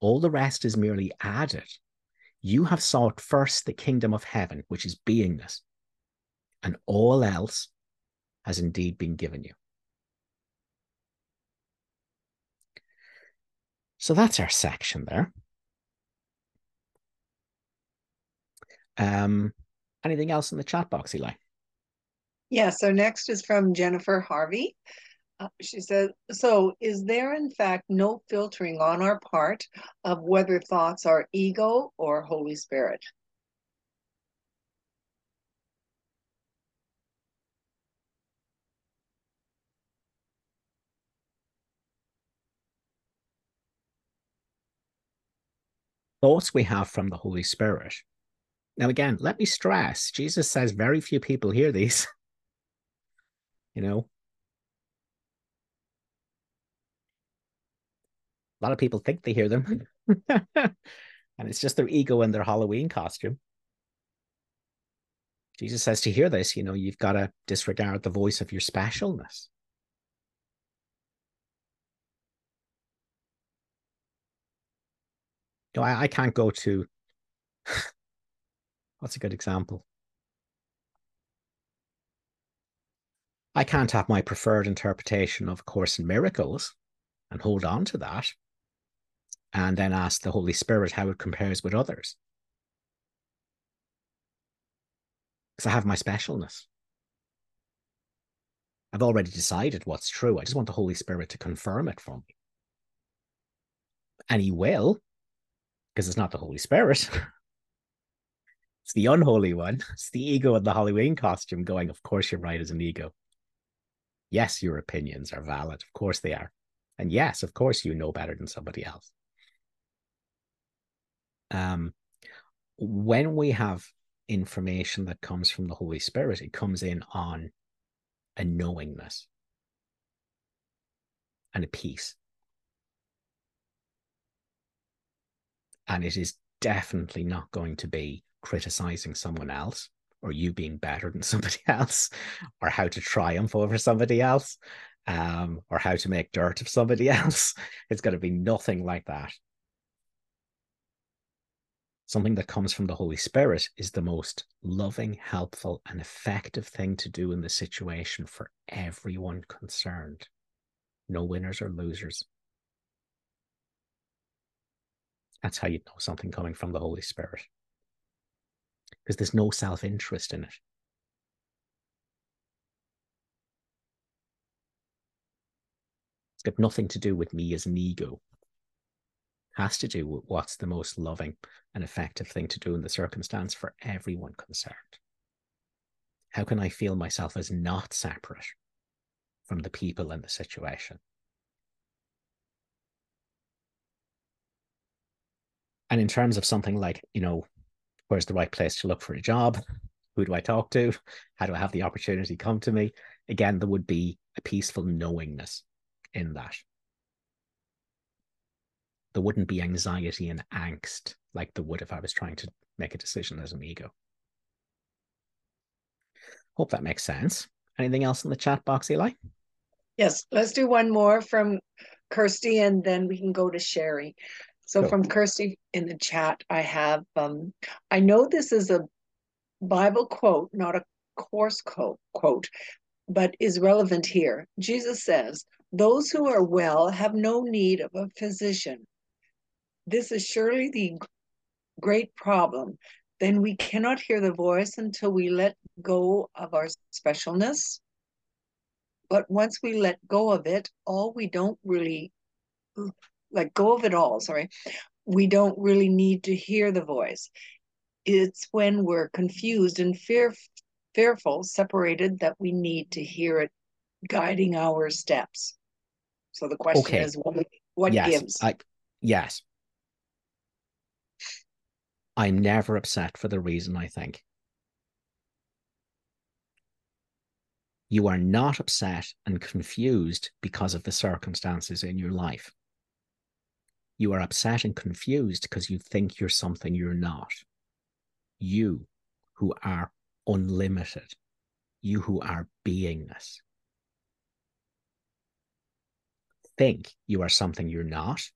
A: All the rest is merely added. You have sought first the kingdom of heaven, which is beingness, and all else has indeed been given you. So that's our section there. Um, anything else in the chat box, Eli?
B: Yeah, so next is from Jennifer Harvey. Uh, she says, So, is there in fact no filtering on our part of whether thoughts are ego or Holy Spirit?
A: Thoughts we have from the Holy Spirit. Now, again, let me stress Jesus says very few people hear these. you know, a lot of people think they hear them, and it's just their ego and their Halloween costume. Jesus says to hear this, you know, you've got to disregard the voice of your specialness. Know, I, I can't go to what's a good example? I can't have my preferred interpretation of a Course in Miracles and hold on to that and then ask the Holy Spirit how it compares with others. Because I have my specialness. I've already decided what's true. I just want the Holy Spirit to confirm it for me. And He will, because it's not the Holy Spirit. it's the unholy one. It's the ego in the Halloween costume going, Of course, you're right as an ego. Yes, your opinions are valid. Of course, they are. And yes, of course, you know better than somebody else. Um, when we have information that comes from the Holy Spirit, it comes in on a knowingness and a peace. And it is definitely not going to be criticizing someone else or you being better than somebody else or how to triumph over somebody else um, or how to make dirt of somebody else. It's going to be nothing like that. Something that comes from the Holy Spirit is the most loving, helpful, and effective thing to do in the situation for everyone concerned. No winners or losers. That's how you know something coming from the Holy Spirit. Because there's no self interest in it. It's got nothing to do with me as an ego. It has to do with what's the most loving and effective thing to do in the circumstance for everyone concerned. How can I feel myself as not separate from the people and the situation? And in terms of something like, you know, where's the right place to look for a job? Who do I talk to? How do I have the opportunity come to me? Again, there would be a peaceful knowingness in that. There wouldn't be anxiety and angst like there would if I was trying to make a decision as an ego. Hope that makes sense. Anything else in the chat box, Eli?
B: Yes, let's do one more from Kirsty, and then we can go to Sherry. So from Kirsty in the chat, I have um, I know this is a Bible quote, not a course quote, quote, but is relevant here. Jesus says, Those who are well have no need of a physician. This is surely the great problem. Then we cannot hear the voice until we let go of our specialness. But once we let go of it, all we don't really let go of it all, sorry, we don't really need to hear the voice. It's when we're confused and fear, fearful, separated, that we need to hear it guiding our steps. So the question okay. is, what, what
A: yes,
B: gives?
A: I, yes. I'm never upset for the reason I think. You are not upset and confused because of the circumstances in your life. You are upset and confused because you think you're something you're not. You who are unlimited, you who are beingness. Think you are something you're not,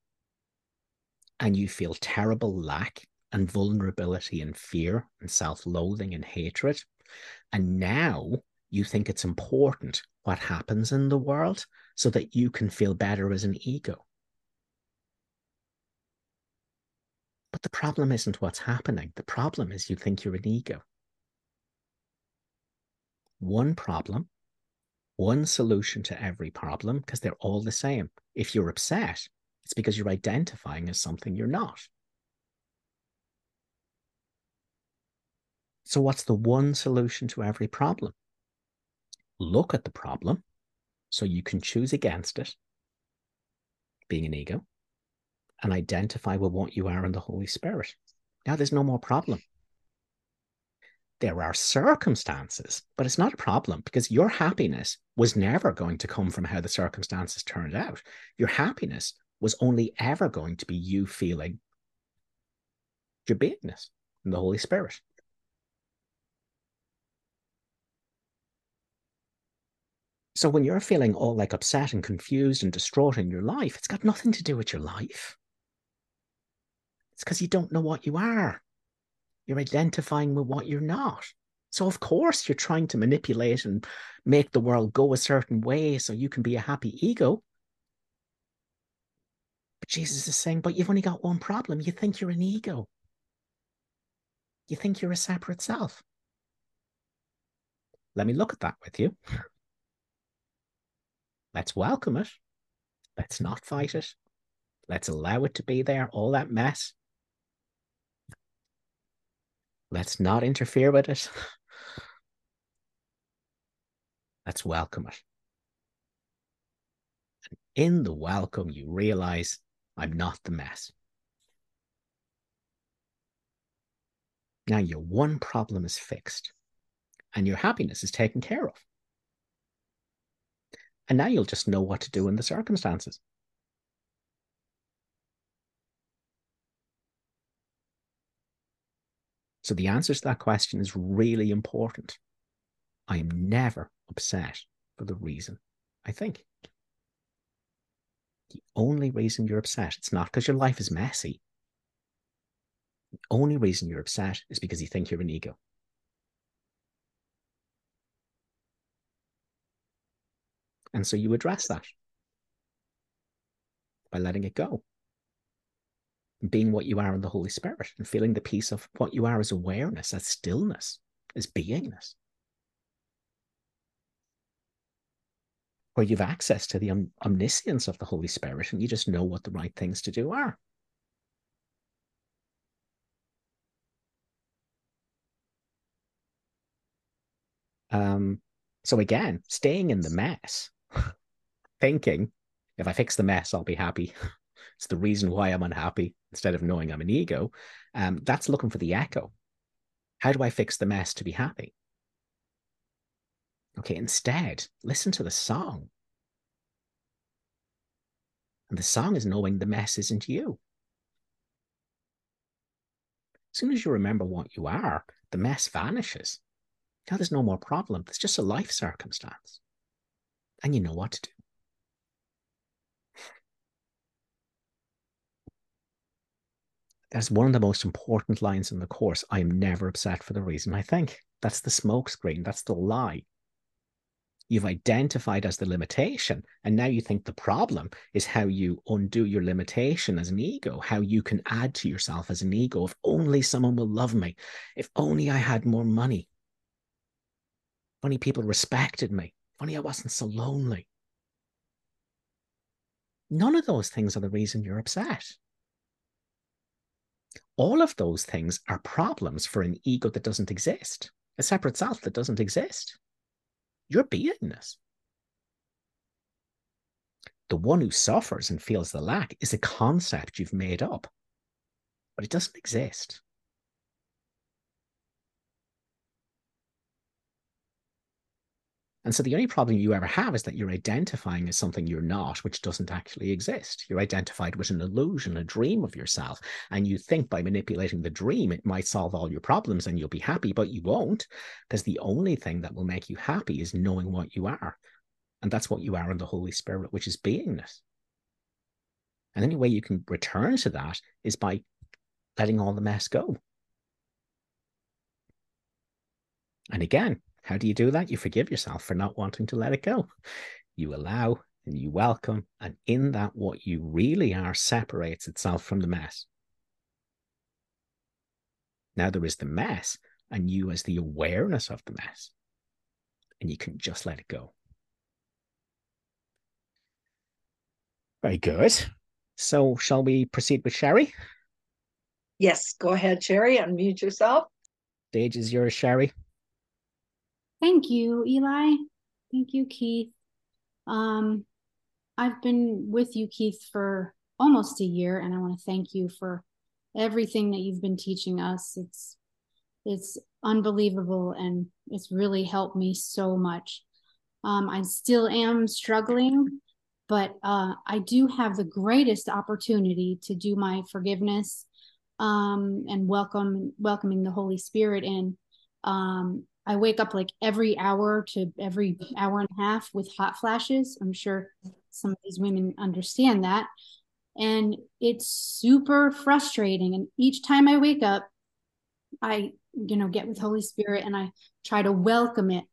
A: and you feel terrible lack and vulnerability and fear and self loathing and hatred. And now you think it's important what happens in the world so that you can feel better as an ego. But the problem isn't what's happening. The problem is you think you're an ego. One problem, one solution to every problem, because they're all the same. If you're upset, it's because you're identifying as something you're not. So, what's the one solution to every problem? Look at the problem so you can choose against it, being an ego, and identify with what you are in the Holy Spirit. Now there's no more problem. There are circumstances, but it's not a problem because your happiness was never going to come from how the circumstances turned out. Your happiness was only ever going to be you feeling your beingness in the Holy Spirit. So when you're feeling all like upset and confused and distraught in your life, it's got nothing to do with your life. It's because you don't know what you are. You're identifying with what you're not. So of course you're trying to manipulate and make the world go a certain way so you can be a happy ego. But Jesus is saying, but you've only got one problem. You think you're an ego. You think you're a separate self. Let me look at that with you. Let's welcome it. Let's not fight it. Let's allow it to be there, all that mess. Let's not interfere with it. Let's welcome it. And in the welcome, you realize I'm not the mess. Now, your one problem is fixed and your happiness is taken care of. And now you'll just know what to do in the circumstances. So the answer to that question is really important. I am never upset for the reason I think. The only reason you're upset, it's not because your life is messy. The only reason you're upset is because you think you're an ego. And so you address that by letting it go. Being what you are in the Holy Spirit and feeling the peace of what you are as awareness, as stillness, as beingness. Where you've access to the om- omniscience of the Holy Spirit and you just know what the right things to do are. Um, so again, staying in the mess thinking if I fix the mess, I'll be happy. it's the reason why I'm unhappy instead of knowing I'm an ego. Um, that's looking for the echo. How do I fix the mess to be happy? Okay, instead, listen to the song. And the song is knowing the mess isn't you. As soon as you remember what you are, the mess vanishes. Now there's no more problem. It's just a life circumstance. And you know what to do. That's one of the most important lines in the course. I am never upset for the reason I think. That's the smokescreen. That's the lie. You've identified as the limitation, and now you think the problem is how you undo your limitation as an ego, how you can add to yourself as an ego. If only someone will love me, if only I had more money, if only people respected me, if only I wasn't so lonely. None of those things are the reason you're upset. All of those things are problems for an ego that doesn't exist, a separate self that doesn't exist. Your beingness. The one who suffers and feels the lack is a concept you've made up, but it doesn't exist. And so the only problem you ever have is that you're identifying as something you're not, which doesn't actually exist. You're identified with an illusion, a dream of yourself. And you think by manipulating the dream, it might solve all your problems and you'll be happy, but you won't, because the only thing that will make you happy is knowing what you are. And that's what you are in the Holy Spirit, which is beingness. And the only way you can return to that is by letting all the mess go. And again, how do you do that? You forgive yourself for not wanting to let it go. You allow and you welcome. And in that, what you really are separates itself from the mess. Now there is the mess, and you as the awareness of the mess. And you can just let it go. Very good. So, shall we proceed with Sherry?
B: Yes, go ahead, Sherry. Unmute yourself.
A: Stage is yours, Sherry.
C: Thank you, Eli. Thank you, Keith. Um, I've been with you, Keith, for almost a year, and I want to thank you for everything that you've been teaching us. It's it's unbelievable, and it's really helped me so much. Um, I still am struggling, but uh, I do have the greatest opportunity to do my forgiveness um, and welcome welcoming the Holy Spirit in. Um, I wake up like every hour to every hour and a half with hot flashes. I'm sure some of these women understand that. And it's super frustrating. And each time I wake up, I, you know, get with Holy Spirit and I try to welcome it.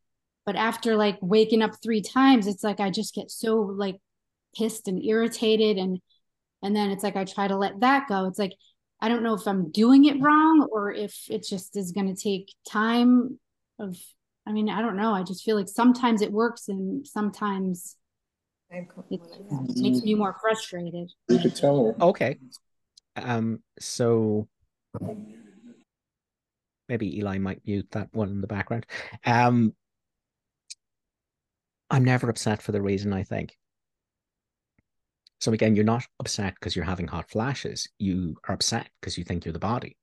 C: But after like waking up three times, it's like I just get so like pissed and irritated and and then it's like I try to let that go. It's like I don't know if I'm doing it wrong or if it just is going to take time of i mean i don't know. I just feel like sometimes it works and sometimes it makes me more frustrated.
D: You could tell her.
A: Okay. Um so maybe eli might mute that one in the background. Um i'm never upset for the reason i think. So again you're not upset because you're having hot flashes. You are upset because you think you're the body.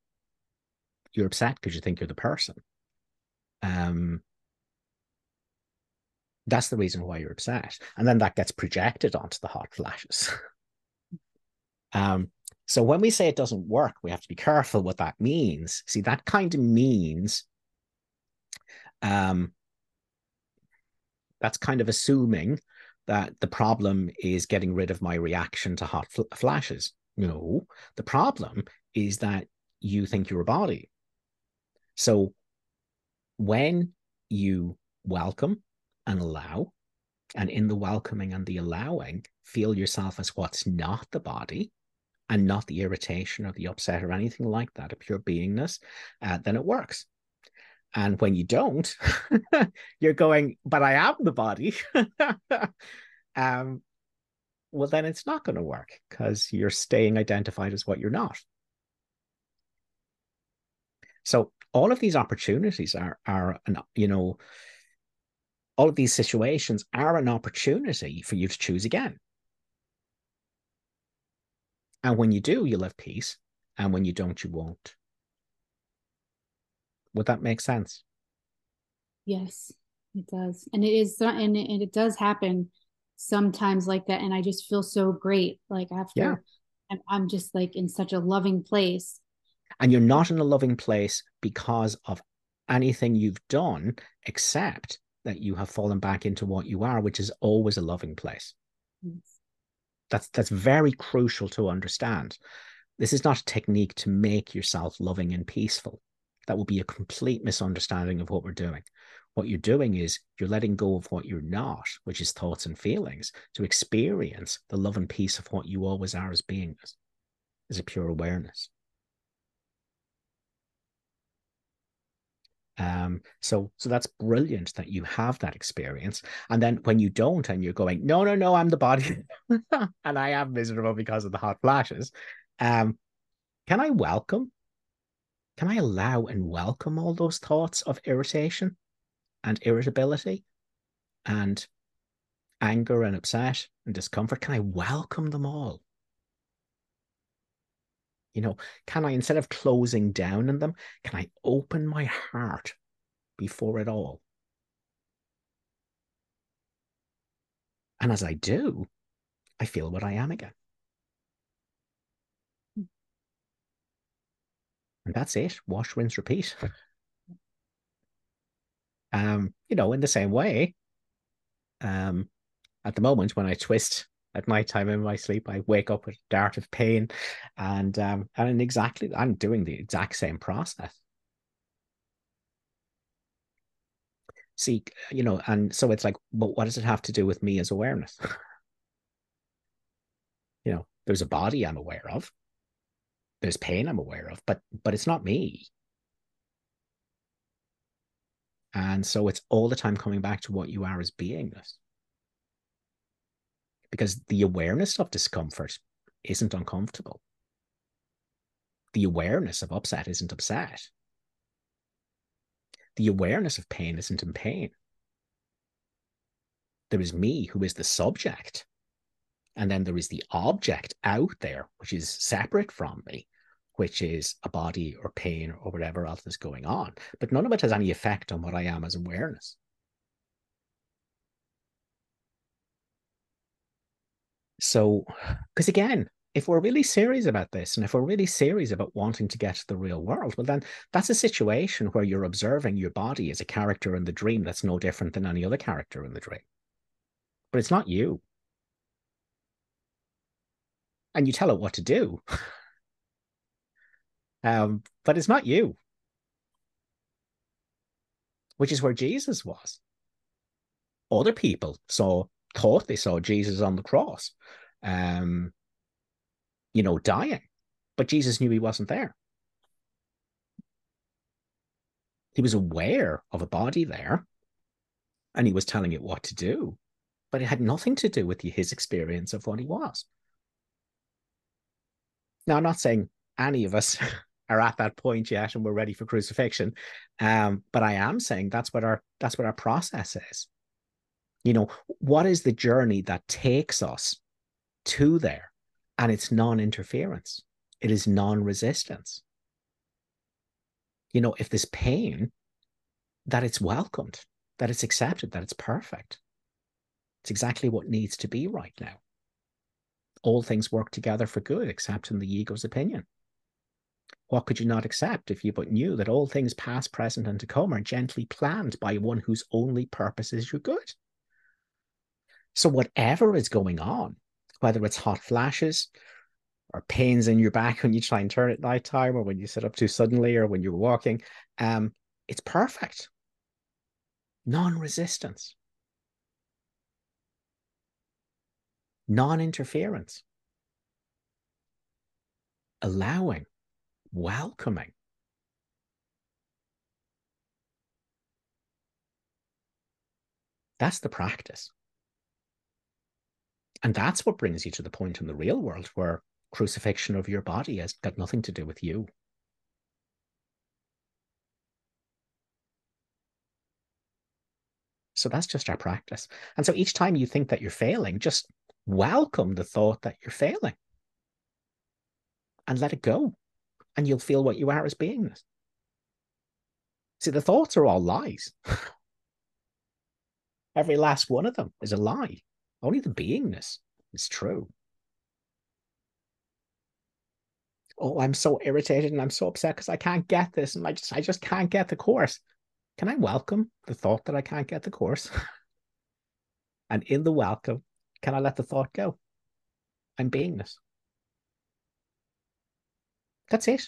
A: You're upset because you think you're the person um, that's the reason why you're upset. And then that gets projected onto the hot flashes. um, so when we say it doesn't work, we have to be careful what that means. See, that kind of means um, that's kind of assuming that the problem is getting rid of my reaction to hot fl- flashes. No, the problem is that you think you're a body. So when you welcome and allow, and in the welcoming and the allowing, feel yourself as what's not the body and not the irritation or the upset or anything like that, a pure beingness, uh, then it works. And when you don't, you're going, but I am the body. um, well, then it's not going to work because you're staying identified as what you're not. So all of these opportunities are are an, you know all of these situations are an opportunity for you to choose again. And when you do you'll have peace. And when you don't you won't. Would that make sense?
C: Yes it does. And it is and it, and it does happen sometimes like that. And i just feel so great like after yeah. I'm, I'm just like in such a loving place
A: and you're not in a loving place because of anything you've done, except that you have fallen back into what you are, which is always a loving place. Yes. That's that's very crucial to understand. This is not a technique to make yourself loving and peaceful. That will be a complete misunderstanding of what we're doing. What you're doing is you're letting go of what you're not, which is thoughts and feelings, to experience the love and peace of what you always are as beingness, as a pure awareness. Um, so so that's brilliant that you have that experience. And then when you don't and you're going, no, no, no, I'm the body and I am miserable because of the hot flashes. Um, can I welcome? Can I allow and welcome all those thoughts of irritation and irritability and anger and upset and discomfort? Can I welcome them all? You know, can I, instead of closing down in them, can I open my heart before it all? And as I do, I feel what I am again. And that's it. Wash, rinse, repeat. um, you know, in the same way, um, at the moment when I twist at night time in my sleep. I wake up with a dart of pain, and um, and exactly I'm doing the exact same process. See, you know, and so it's like, but what does it have to do with me as awareness? you know, there's a body I'm aware of. There's pain I'm aware of, but but it's not me. And so it's all the time coming back to what you are as beingness because the awareness of discomfort isn't uncomfortable. The awareness of upset isn't upset. The awareness of pain isn't in pain. There is me who is the subject. And then there is the object out there, which is separate from me, which is a body or pain or whatever else is going on. But none of it has any effect on what I am as awareness. So, because again, if we're really serious about this and if we're really serious about wanting to get to the real world, well, then that's a situation where you're observing your body as a character in the dream that's no different than any other character in the dream. But it's not you. And you tell it what to do. um, but it's not you, which is where Jesus was. Other people saw thought they saw Jesus on the cross, um, you know, dying, but Jesus knew he wasn't there. He was aware of a body there and he was telling it what to do, but it had nothing to do with his experience of what he was. Now, I'm not saying any of us are at that point yet and we're ready for crucifixion, um, but I am saying that's what our that's what our process is you know what is the journey that takes us to there? And it's non-interference. It is non-resistance. You know if there's pain that it's welcomed that it's accepted that it's perfect. It's exactly what needs to be right now. All things work together for good except in the ego's opinion. What could you not accept if you but knew that all things past present and to come are gently planned by one whose only purpose is your good so, whatever is going on, whether it's hot flashes or pains in your back when you try and turn at night time, or when you sit up too suddenly, or when you're walking, um, it's perfect. Non resistance, non interference, allowing, welcoming. That's the practice. And that's what brings you to the point in the real world where crucifixion of your body has got nothing to do with you. So that's just our practice. And so each time you think that you're failing, just welcome the thought that you're failing and let it go. And you'll feel what you are as beingness. See, the thoughts are all lies. Every last one of them is a lie. Only the beingness is true. Oh, I'm so irritated and I'm so upset because I can't get this and I just I just can't get the course. Can I welcome the thought that I can't get the course? and in the welcome, can I let the thought go? I'm beingness. That's it.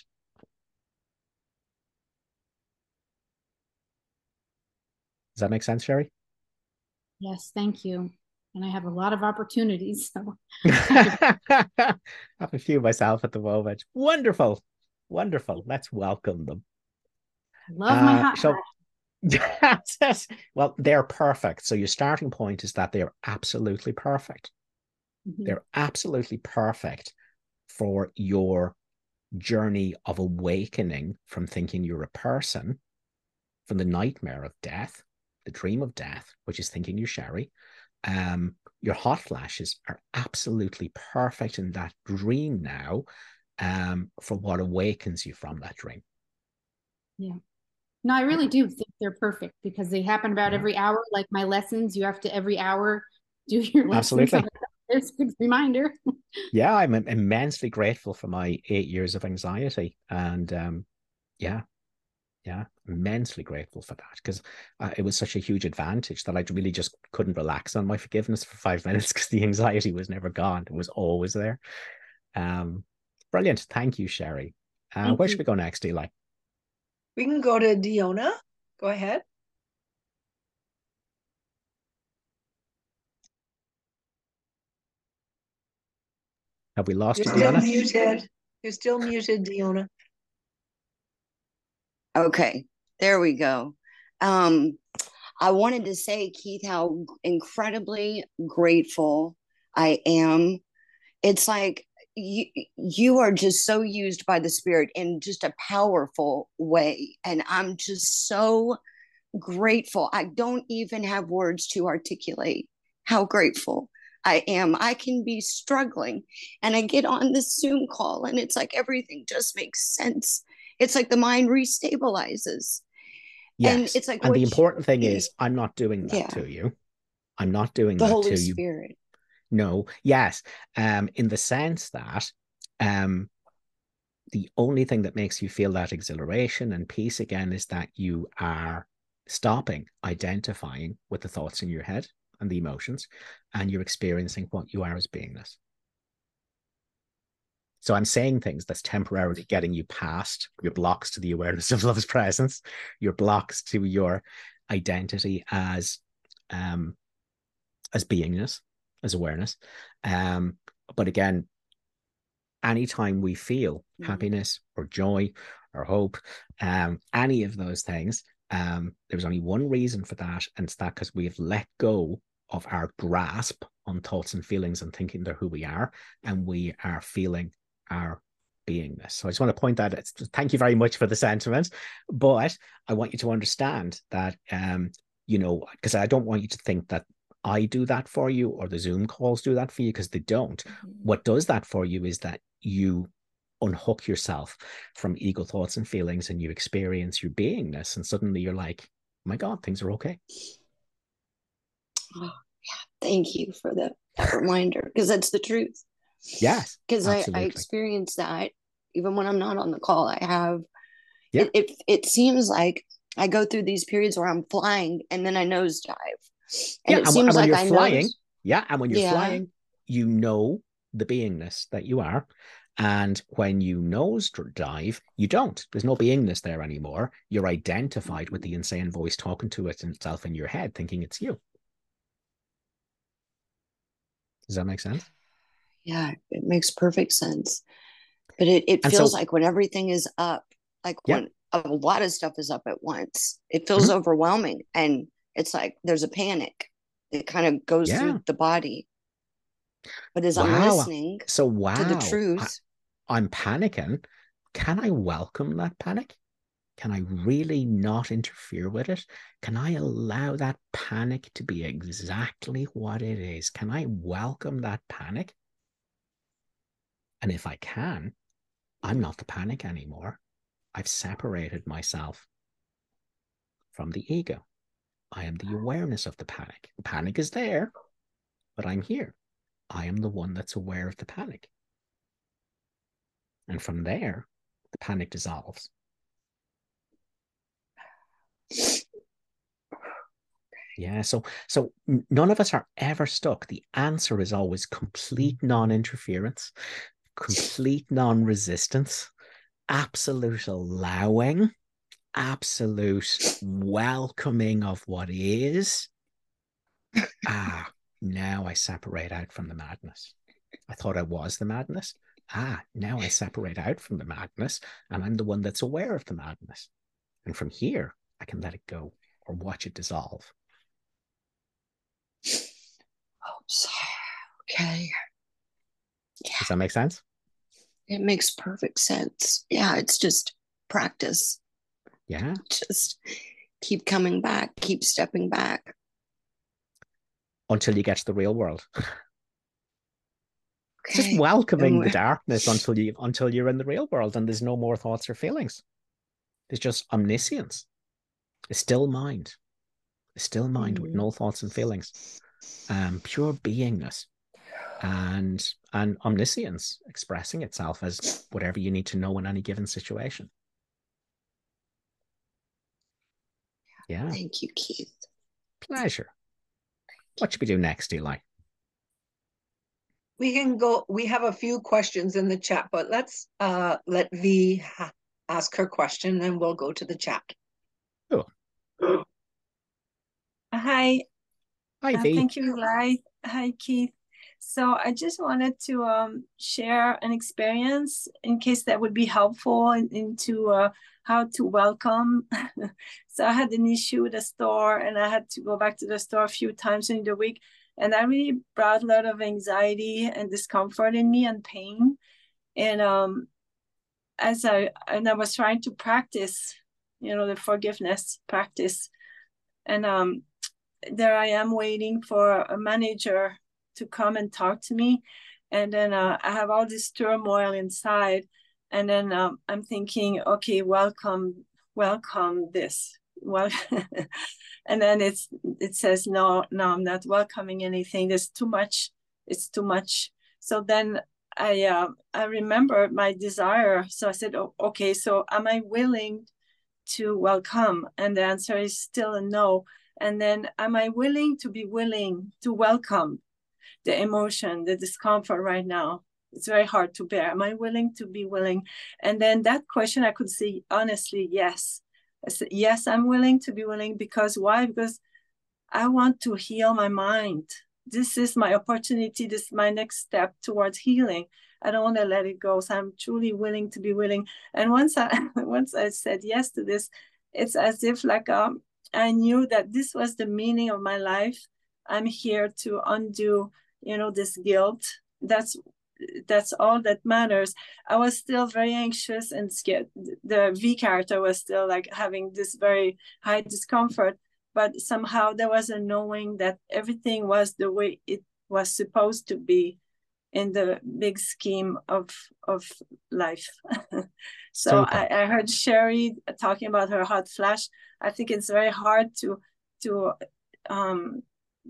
A: Does that make sense, Sherry?
C: Yes, thank you. And I have a lot of opportunities. So
A: I have a few myself at the moment. Wonderful. Wonderful. Let's welcome them.
C: love my
A: Uh,
C: hot
A: so-. Yes. well, they're perfect. So your starting point is that they're absolutely perfect.
C: Mhm.
A: They're absolutely perfect for your journey of awakening from thinking you're a person, from the nightmare of death, the dream of death, which is thinking you're Sherry. Um, your hot flashes are absolutely perfect in that dream now um, for what awakens you from that dream. Yeah.
C: No, I really do think they're perfect because they happen about
A: Yeah.
C: every hour. Like my lessons, you have to every hour do your lessons.
A: Absolutely.
C: It's a good reminder.
A: Yeah, I'm im- immensely grateful for my eight years of anxiety. And um, yeah, yeah, immensely grateful for that because uh, it was such a huge advantage that I really just couldn't relax on my forgiveness for five minutes because the anxiety was never gone. It was always there. Um, brilliant. Thank you, Sherry. Uh,
C: Thank
A: where
C: you.
A: should we go next, Eli?
B: We can go to Diona. Go ahead.
A: Have we lost
B: You're
A: you,
B: still
A: Diana?
B: muted. You're still muted, Diona.
D: Okay, there we go. Um, I wanted to say, Keith, how incredibly grateful I am. It's like you you are just so used by the spirit in just a powerful way. And I'm just so grateful. I don't even have words to articulate how grateful I am. I can be struggling and I get on this Zoom call and it's like everything just makes sense. It's like the mind restabilizes. And
A: Yes.
D: it's like
A: and the important thing is, I'm not doing that
D: Yeah.
A: to you. I'm not doing
D: The
A: that
D: Holy
A: to you.
D: Spirit.
A: No, yes, um, in the sense that um, the only thing that makes you feel that exhilaration and peace again is that you are stopping identifying with the thoughts in your head and the emotions, and you're experiencing what you are as beingness. So I'm saying things that's temporarily getting you past your blocks to the awareness of love's presence, your blocks to your identity as um as beingness, as awareness. Um, but again, anytime we feel
D: Mhm.
A: happiness or joy or hope, um, any of those things, um, there's only one reason for that, and it's that because we have let go of our grasp on thoughts and feelings and thinking they're who we are, and we are feeling our beingness. So I just want to point that. It's, thank you very much for the sentiment, but I want you to understand that, um, you know, because I don't want you to think that I do that for you or the Zoom calls do that for you because they don't. What does that for you is that you unhook yourself from ego thoughts and feelings and you experience your beingness, and suddenly you're like, oh my God, things are okay.
D: Oh, yeah. Thank you for the, that reminder because that's the truth.
A: Yes.
D: Because I, I experience that even when I'm not on the call. I have,
A: Yeah.
D: it, it, it seems like I go through these periods where I'm flying and then I nosedive. And
A: Yeah,
D: it
A: and
D: seems
A: and when
D: like
A: you're
D: I
A: flying,
D: nose-
A: Yeah. And when you're
D: Yeah.
A: flying, you know the beingness that you are. And when you nose dive, you don't. There's no beingness there anymore. You're identified with the insane voice talking to itself in your head, thinking it's you. Does that make sense?
D: Yeah, it makes perfect sense. But it, it
A: And
D: feels
A: so-
D: like when everything is up, like
A: Yeah.
D: when a lot of stuff is up at once, it feels
A: Mm-hmm.
D: overwhelming. And it's like there's a panic. It kind of goes
A: Yeah.
D: through the body. But as I'm listening
A: So, wow.
D: to the
A: I-
D: truth,
A: I'm panicking. Can I welcome that panic? Can I really not interfere with it? Can I allow that panic to be exactly what it is? Can I welcome that panic? And if I can, I'm not the panic anymore. I've separated myself from the ego. I am the awareness of the panic. The panic is there, but I'm here. I am the one that's aware of the panic. And from there, the panic dissolves. Yeah, so so none of us are ever stuck. The answer is always complete non-interference, complete non-resistance, absolute allowing, absolute welcoming of what is. ah, now I separate out from the madness. I thought I was the madness. Ah, now I separate out from the madness and I'm the one that's aware of the madness. And from here, I can let it go or watch it dissolve.
D: Sorry. Okay.
A: Yeah. Does that make sense?
D: It makes perfect sense. Yeah, it's just practice.
A: Yeah.
D: Just keep coming back, keep stepping back.
A: Until you get to the real world. Okay. Just welcoming the darkness until you until you're in the real world and there's no more thoughts or feelings. There's just omniscience, It's still mind, a still mind mm. with no thoughts and feelings, um, pure beingness, and and omniscience expressing itself as whatever you need to know in any given situation. Yeah.
D: Thank you, Keith.
A: Pleasure. What should we do next, Eli?
B: We can go. We have a few questions in the chat, but let's uh, let V ask her question, and we'll go to the chat.
A: Cool.
E: Hi.
A: Hi, uh, V.
E: Thank you, Eli. Hi, Keith. So I just wanted to um, share an experience in case that would be helpful in, into uh, how to welcome. so I had an issue with the store and I had to go back to the store a few times in the week. And that really brought a lot of anxiety and discomfort in me and pain. And um, as I and I was trying to practice, you know, the forgiveness practice. And um, there I am waiting for a manager to come and talk to me. And then uh, I have all this turmoil inside. And then um, I'm thinking, okay, welcome, welcome this. Well, and then it's it says no, no, I'm not welcoming anything. There's too much. It's too much. So then I uh, I remember my desire. So I said, oh, okay, so am I willing to welcome? And the answer is still a no. And then am I willing to be willing to welcome? The emotion, the discomfort right now. It's very hard to bear. Am I willing to be willing? And then that question, I could say honestly, yes. I said, yes, I'm willing to be willing because why? Because I want to heal my mind. This is my opportunity. This is my next step towards healing. I don't want to let it go. So I'm truly willing to be willing. And once I once I said yes to this, it's as if like um, I knew that this was the meaning of my life. I'm here to undo you know this guilt that's that's all that matters. I was still very anxious and scared. The v character was still like having this very high discomfort but somehow there was a knowing that everything was the way it was supposed to be in the big scheme of of life. So I, I heard sherry talking about her hot flash. I think it's very hard to to um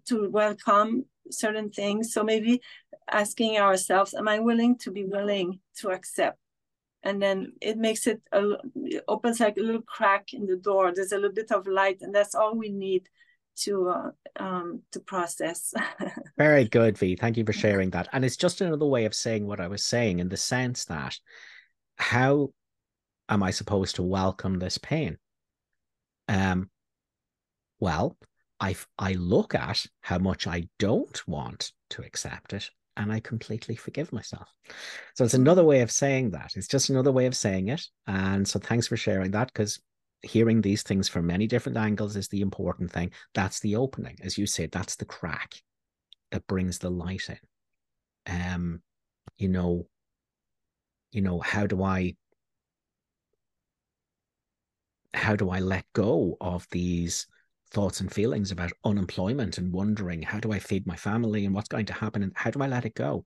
E: to welcome certain things. So maybe asking ourselves, am I willing to be willing to accept? And then it makes it, a, it opens like a little crack in the door. There's a little bit of light, and that's all we need to uh, um, to process.
A: Very good, V. Thank you for sharing that. And it's just another way of saying what I was saying in the sense that how am I supposed to welcome this pain? Um, well, I, I look at how much I don't want to accept it and I completely forgive myself. So it's another way of saying that. It's just another way of saying it. And so thanks for sharing that because hearing these things from many different angles is the important thing. That's the opening. As you said, that's the crack that brings the light in. Um, you know, you know, how do I how do I let go of these thoughts and feelings about unemployment and wondering how do I feed my family and what's going to happen and how do I let it go?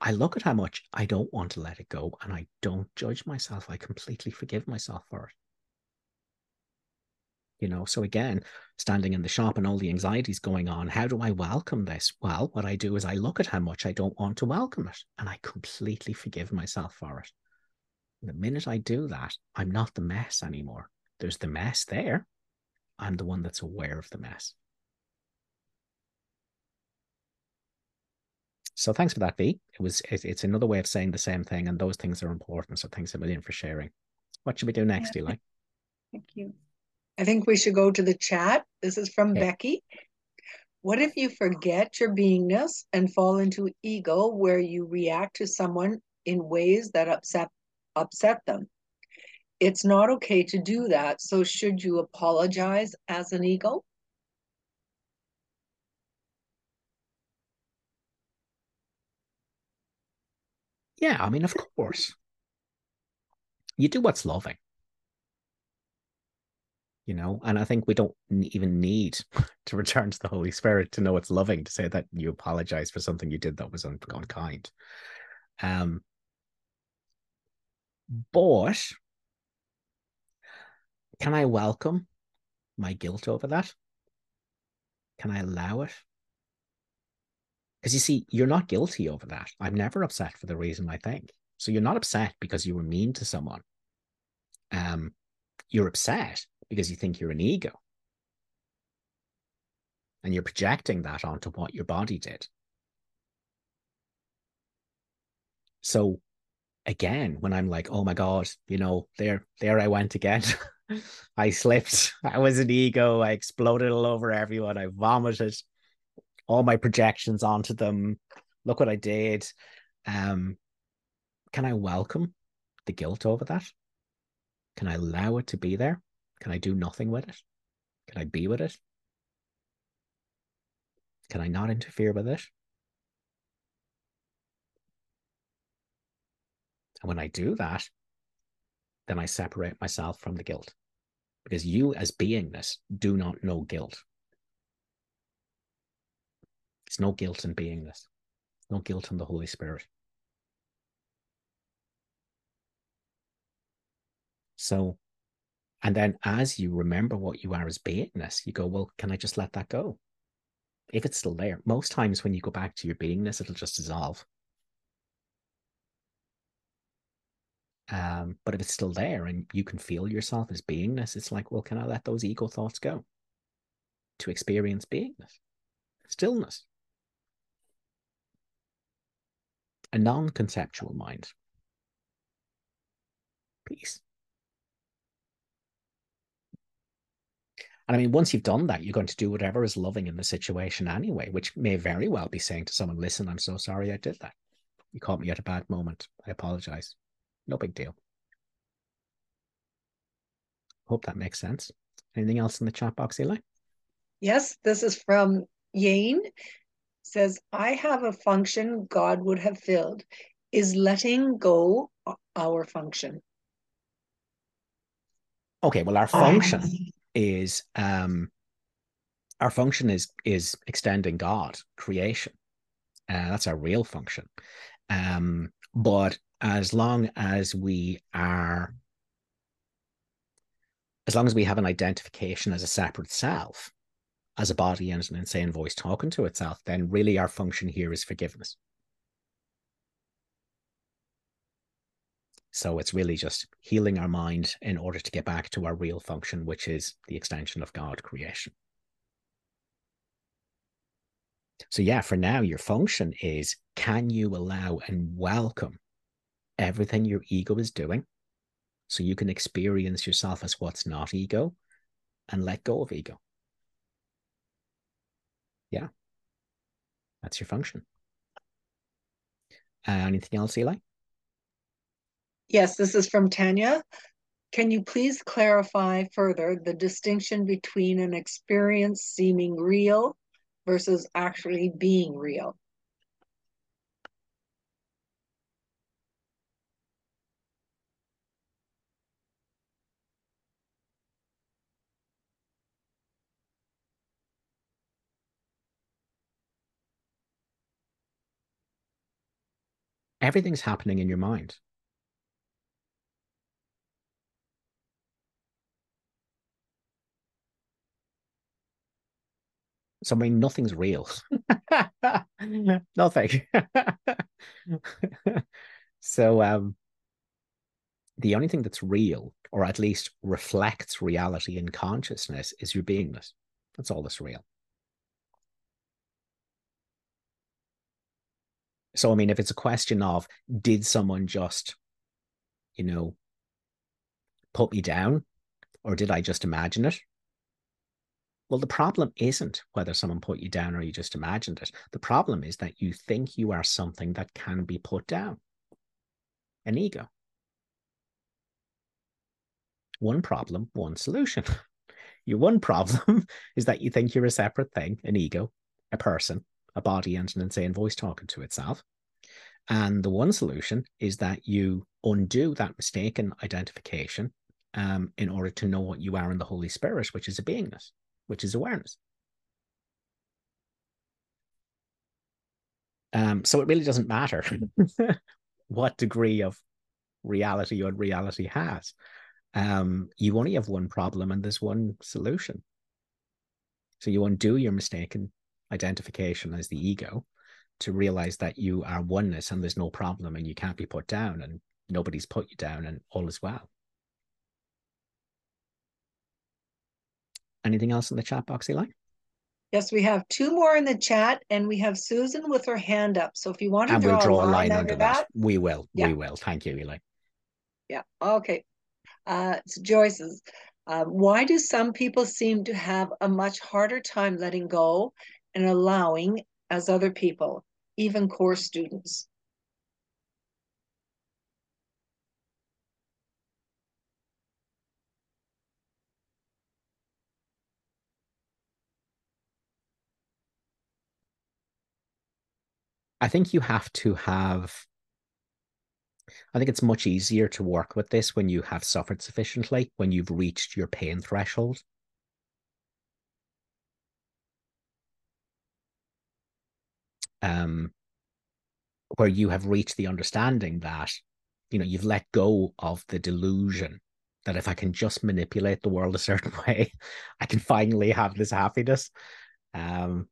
A: I look at how much I don't want to let it go and I don't judge myself. I completely forgive myself for it. You know, so again, standing in the shop and all the anxieties going on, how do I welcome this? Well, what I do is I look at how much I don't want to welcome it and I completely forgive myself for it. The minute I do that, I'm not the mess anymore. There's the mess there, I'm the one that's aware of the mess. So thanks for that, V. It was it, it's another way of saying the same thing, and those things are important. So thanks a million for sharing. What should we do next, Eli?
E: Thank you.
B: I think we should go to the chat. This is from
A: Okay.
B: Becky. What if you forget your beingness and fall into ego where you react to someone in ways that upset upset them? It's not okay to do that. So should you apologize as an ego?
A: Yeah, I mean, of course. You do what's loving. You know, and I think we don't even need to return to the Holy Spirit to know it's loving to say that you apologize for something you did that was un- unkind. Um, but can I welcome my guilt over that? Can I allow it? Because you see, you're not guilty over that. I'm never upset for the reason I think. So you're not upset because you were mean to someone. Um, you're upset because you think you're an ego. And you're projecting that onto what your body did. So again, when I'm like, oh my God, you know, there, there I went again. I slipped. I was an ego. I exploded all over everyone. I vomited all my projections onto them. Look what I did. Um, can I welcome the guilt over that? Can I allow it to be there? Can I do nothing with it? Can I be with it? Can I not interfere with it? And when I do that, then I separate myself from the guilt. Because you, as beingness, do not know guilt. There's no guilt in beingness, no guilt in the Holy Spirit. So, and then as you remember what you are as beingness, you go, well, can I just let that go? If it's still there, most times when you go back to your beingness, it'll just dissolve. Um, but if it's still there and you can feel yourself as beingness, it's like, well, can I let those ego thoughts go to experience beingness, stillness, a non conceptual mind, peace. And I mean, once you've done that, you're going to do whatever is loving in the situation anyway, which may very well be saying to someone, listen, I'm so sorry I did that. You caught me at a bad moment. I apologize. No big deal. Hope that makes sense. Anything else in the chat box, Eli?
B: Yes, this is from Yane. Says, I have a function God would have filled. Is letting go our function?
A: Okay, well, our function is um our function is is extending God, creation. Uh, that's our real function. Um, but as long as we are as long as we have an identification as a separate self as a body and an insane voice talking to itself then really our function here is forgiveness. So it's really just healing our mind in order to get back to our real function which is the extension of god creation. So yeah for now your function is can you allow and welcome everything your ego is doing so you can experience yourself as what's not ego and let go of ego. Yeah, that's your function. Uh, anything else, Eli?
B: Yes, this is from Tanya. Can you please clarify further the distinction between an experience seeming real versus actually being real?
A: Everything's happening in your mind. So I mean, nothing's real. Nothing. so um, the only thing that's real, or at least reflects reality in consciousness, is your beingness. That's all that's real. So I mean, if it's a question of did someone just, you know, put me down or did I just imagine it? Well, the problem isn't whether someone put you down or you just imagined it. The problem is that you think you are something that can be put down an ego. One problem, one solution. Your one problem is that you think you're a separate thing, an ego, a person, a body, and an insane voice talking to itself. And the one solution is that you undo that mistaken identification um, in order to know what you are in the Holy Spirit, which is a beingness, which is awareness. Um, so it really doesn't matter what degree of reality your reality has. Um, you only have one problem and there's one solution. So you undo your mistaken identification as the ego to realize that you are oneness and there's no problem and you can't be put down and nobody's put you down and all is well. Anything else in the chat box, Eli?
B: Yes, we have two more in the chat, and we have Susan with her hand up. So if you want to
A: and
B: draw,
A: we'll draw
B: a line,
A: line
B: under that,
A: that. We will.
B: Yeah.
A: We will. Thank you, Eli.
B: yeah, okay. Uh, it's Joyce's. Uh, why do some people seem to have a much harder time letting go and allowing as other people, even Course students?
A: I think you have to have. I think it's much easier to work with this when you have suffered sufficiently, when you've reached your pain threshold. Um, where you have reached the understanding that, you know, you've let go of the delusion that if I can just manipulate the world a certain way, I can finally have this happiness. Um,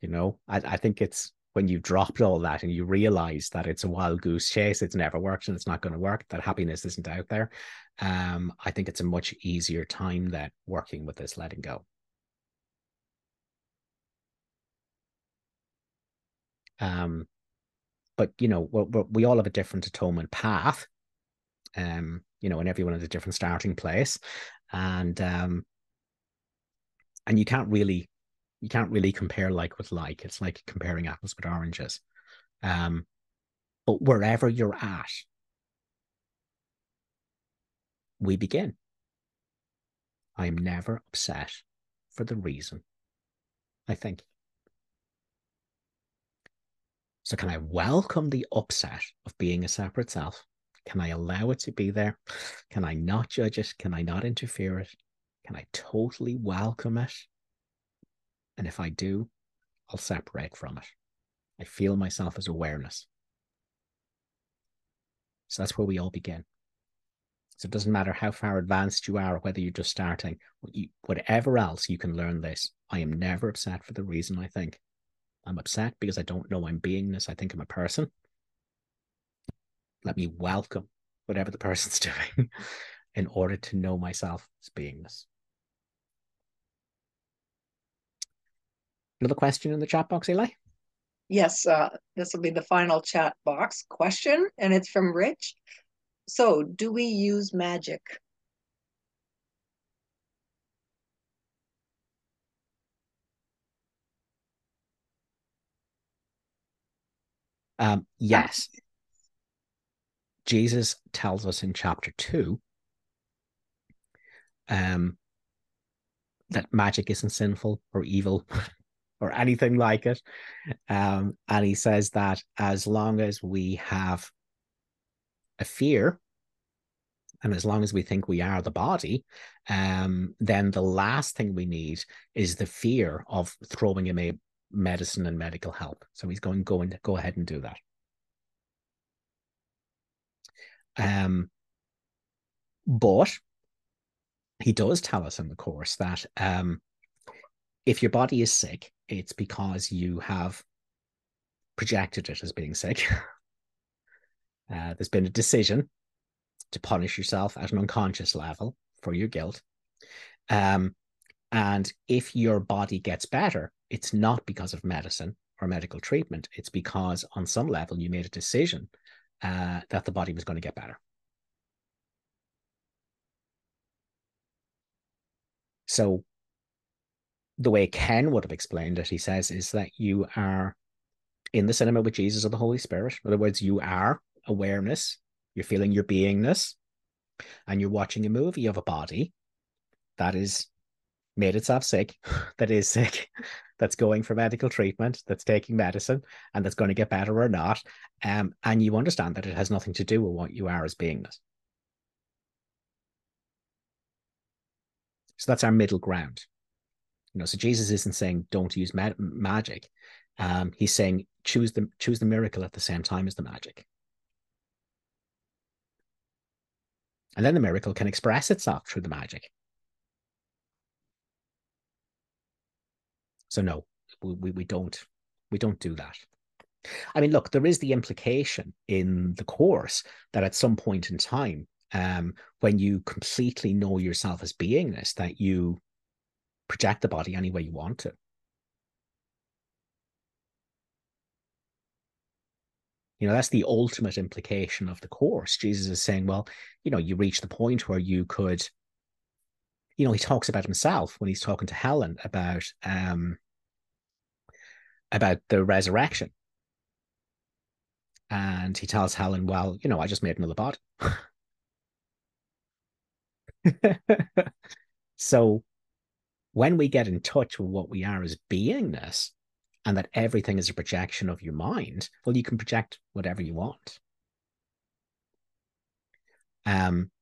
A: you know, I, I think it's when you've dropped all that and you realize that it's a wild goose chase, it's never worked and it's not going to work, that happiness isn't out there. Um, I think it's a much easier time that working with this letting go. Um, but you know, we're, we're, we all have a different atonement path. Um, you know, and everyone has a different starting place, and um, and you can't really you can't really compare like with like. It's like comparing apples with oranges. Um, but wherever you're at, we begin. I am never upset for the reason I think. So, can I welcome the upset of being a separate self? Can I allow it to be there? Can I not judge it? Can I not interfere it? Can I totally welcome it? And if I do, I'll separate from it. I feel myself as awareness. So that's where we all begin. So it doesn't matter how far advanced you are, whether you're just starting, whatever else you can learn this. I am never upset for the reason I think. I'm upset because I don't know I'm beingness. I think I'm a person. Let me welcome whatever the person's doing in order to know myself as beingness. Another question in the chat box, Eli?
B: Yes, uh, this will be the final chat box question, and it's from Rich. So, do we use magic?
A: Um, yes. Jesus tells us in chapter two um, that magic isn't sinful or evil or anything like it. Um, and he says that as long as we have a fear, and as long as we think we are the body, um, then the last thing we need is the fear of throwing away medicine and medical help. So he's going, go and go ahead and do that. Um, but he does tell us in the course that um, if your body is sick, it's because you have projected it as being sick. uh, there's been a decision to punish yourself at an unconscious level for your guilt. Um, and if your body gets better, it's not because of medicine or medical treatment. It's because on some level you made a decision uh, that the body was going to get better. So the way Ken would have explained it, he says, is that you are in the cinema with Jesus or the Holy Spirit. In other words, you are awareness, you're feeling your beingness, and you're watching a movie of a body that is made itself sick, that is sick, that's going for medical treatment, that's taking medicine, and that's going to get better or not. Um, and you understand that it has nothing to do with what you are as beingness. So that's our middle ground. You know, so Jesus isn't saying don't use ma- magic. Um, he's saying choose the choose the miracle at the same time as the magic. And then the miracle can express itself through the magic. So no, we, we don't we don't do that. I mean, look, there is the implication in the course that at some point in time, um, when you completely know yourself as beingness, that you project the body any way you want to. You know, that's the ultimate implication of the course. Jesus is saying, well, you know, you reach the point where you could, you know, he talks about himself when he's talking to Helen about um about the resurrection. And he tells Helen, well, you know, I just made another body. so when we get in touch with what we are as beingness and that everything is a projection of your mind, well, you can project whatever you want. Um,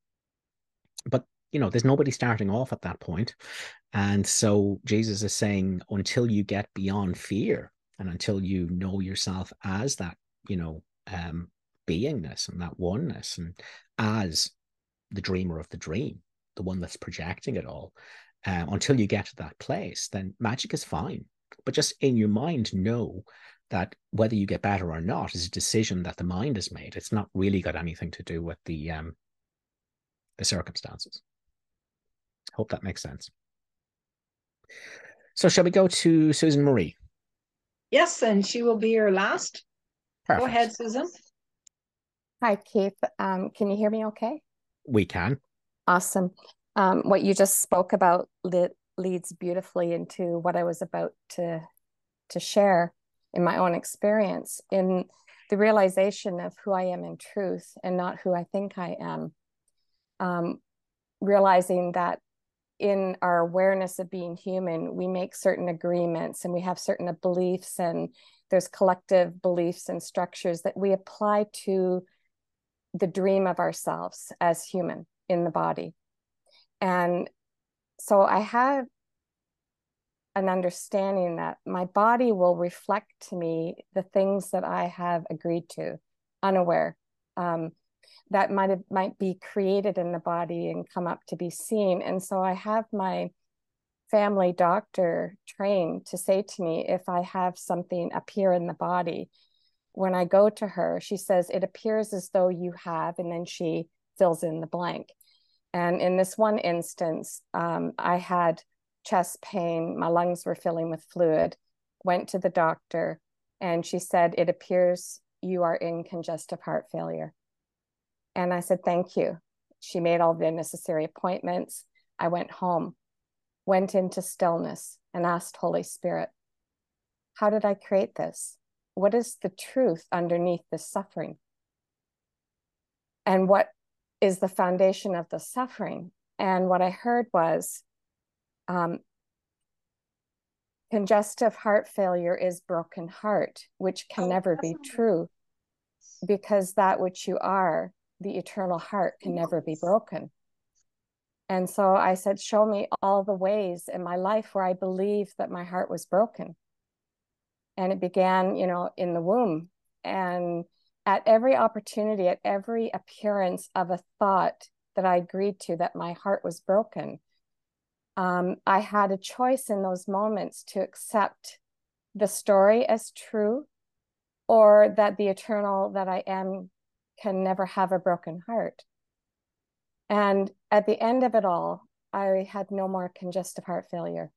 A: but you know, there's nobody starting off at that point. And so Jesus is saying, until you get beyond fear and until you know yourself as that, you know, um, beingness and that oneness and as the dreamer of the dream, the one that's projecting it all, um, until you get to that place, then magic is fine. But just in your mind, know that whether you get better or not is a decision that the mind has made. It's not really got anything to do with the um, the circumstances. Hope that makes sense. So, shall we go to Susan Marie?
B: Yes, and she will be your last. Perfect. Go ahead, Susan.
F: Hi, Keith. Um, can you hear me okay?
A: We can.
F: Awesome um, what you just spoke about leads beautifully into what I was about to to share in my own experience in the realization of who I am in truth and not who I think I am. Um, realizing that in our awareness of being human, we make certain agreements and we have certain beliefs, and there's collective beliefs and structures that we apply to the dream of ourselves as human in the body. And so I have an understanding that my body will reflect to me the things that I have agreed to, unaware. Um, that might have might be created in the body and come up to be seen. And so I have my family doctor trained to say to me if I have something appear in the body. When I go to her, she says it appears as though you have, and then she fills in the blank. And in this one instance, um, I had chest pain, my lungs were filling with fluid, went to the doctor, and she said, It appears you are in congestive heart failure. And I said, Thank you. She made all the necessary appointments. I went home, went into stillness, and asked Holy Spirit, How did I create this? What is the truth underneath this suffering? And what is the foundation of the suffering. And what I heard was um, congestive heart failure is broken heart, which can oh, never be true because that which you are, the eternal heart, can never be broken. And so I said, Show me all the ways in my life where I believed that my heart was broken. And it began, you know, in the womb. And at every opportunity, at every appearance of a thought that I agreed to that my heart was broken, um, I had a choice in those moments to accept the story as true or that the eternal that I am can never have a broken heart. And at the end of it all, I had no more congestive heart failure.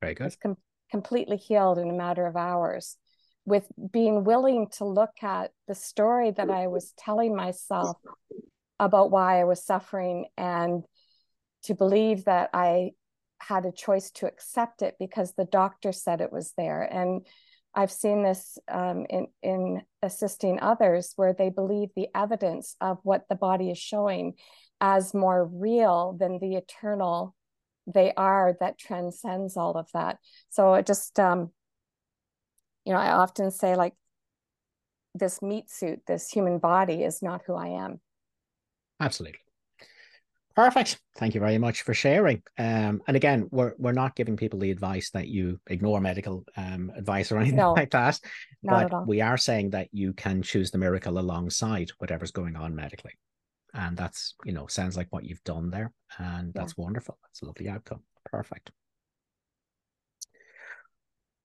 A: Very good.
F: com- completely healed in a matter of hours with being willing to look at the story that I was telling myself about why I was suffering and to believe that I had a choice to accept it because the doctor said it was there. And I've seen this um, in, in assisting others where they believe the evidence of what the body is showing as more real than the eternal they are that transcends all of that. So it just, um, you know, I often say like this meat suit, this human body is not who I am.
A: Absolutely. Perfect. Thank you very much for sharing. Um, and again, we're we're not giving people the advice that you ignore medical um, advice or anything no, like that. But we are saying that you can choose the miracle alongside whatever's going on medically. And that's, you know, sounds like what you've done there. And that's yeah. wonderful. That's a lovely outcome. Perfect.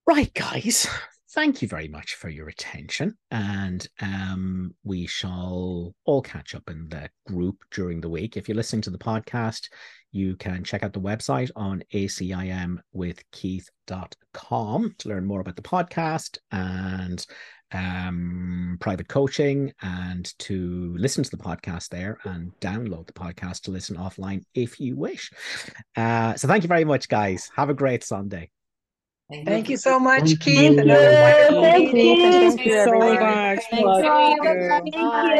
A: Right, guys thank you very much for your attention. And um, we shall all catch up in the group during the week. If you're listening to the podcast, you can check out the website on acimwithkeith.com to learn more about the podcast and um, private coaching and to listen to the podcast there and download the podcast to listen offline if you wish. Uh, so thank you very much, guys. Have a great Sunday.
B: Thank, Thank you so much, Thank Keith. You. Thank,
G: Thank you so much. Thank you.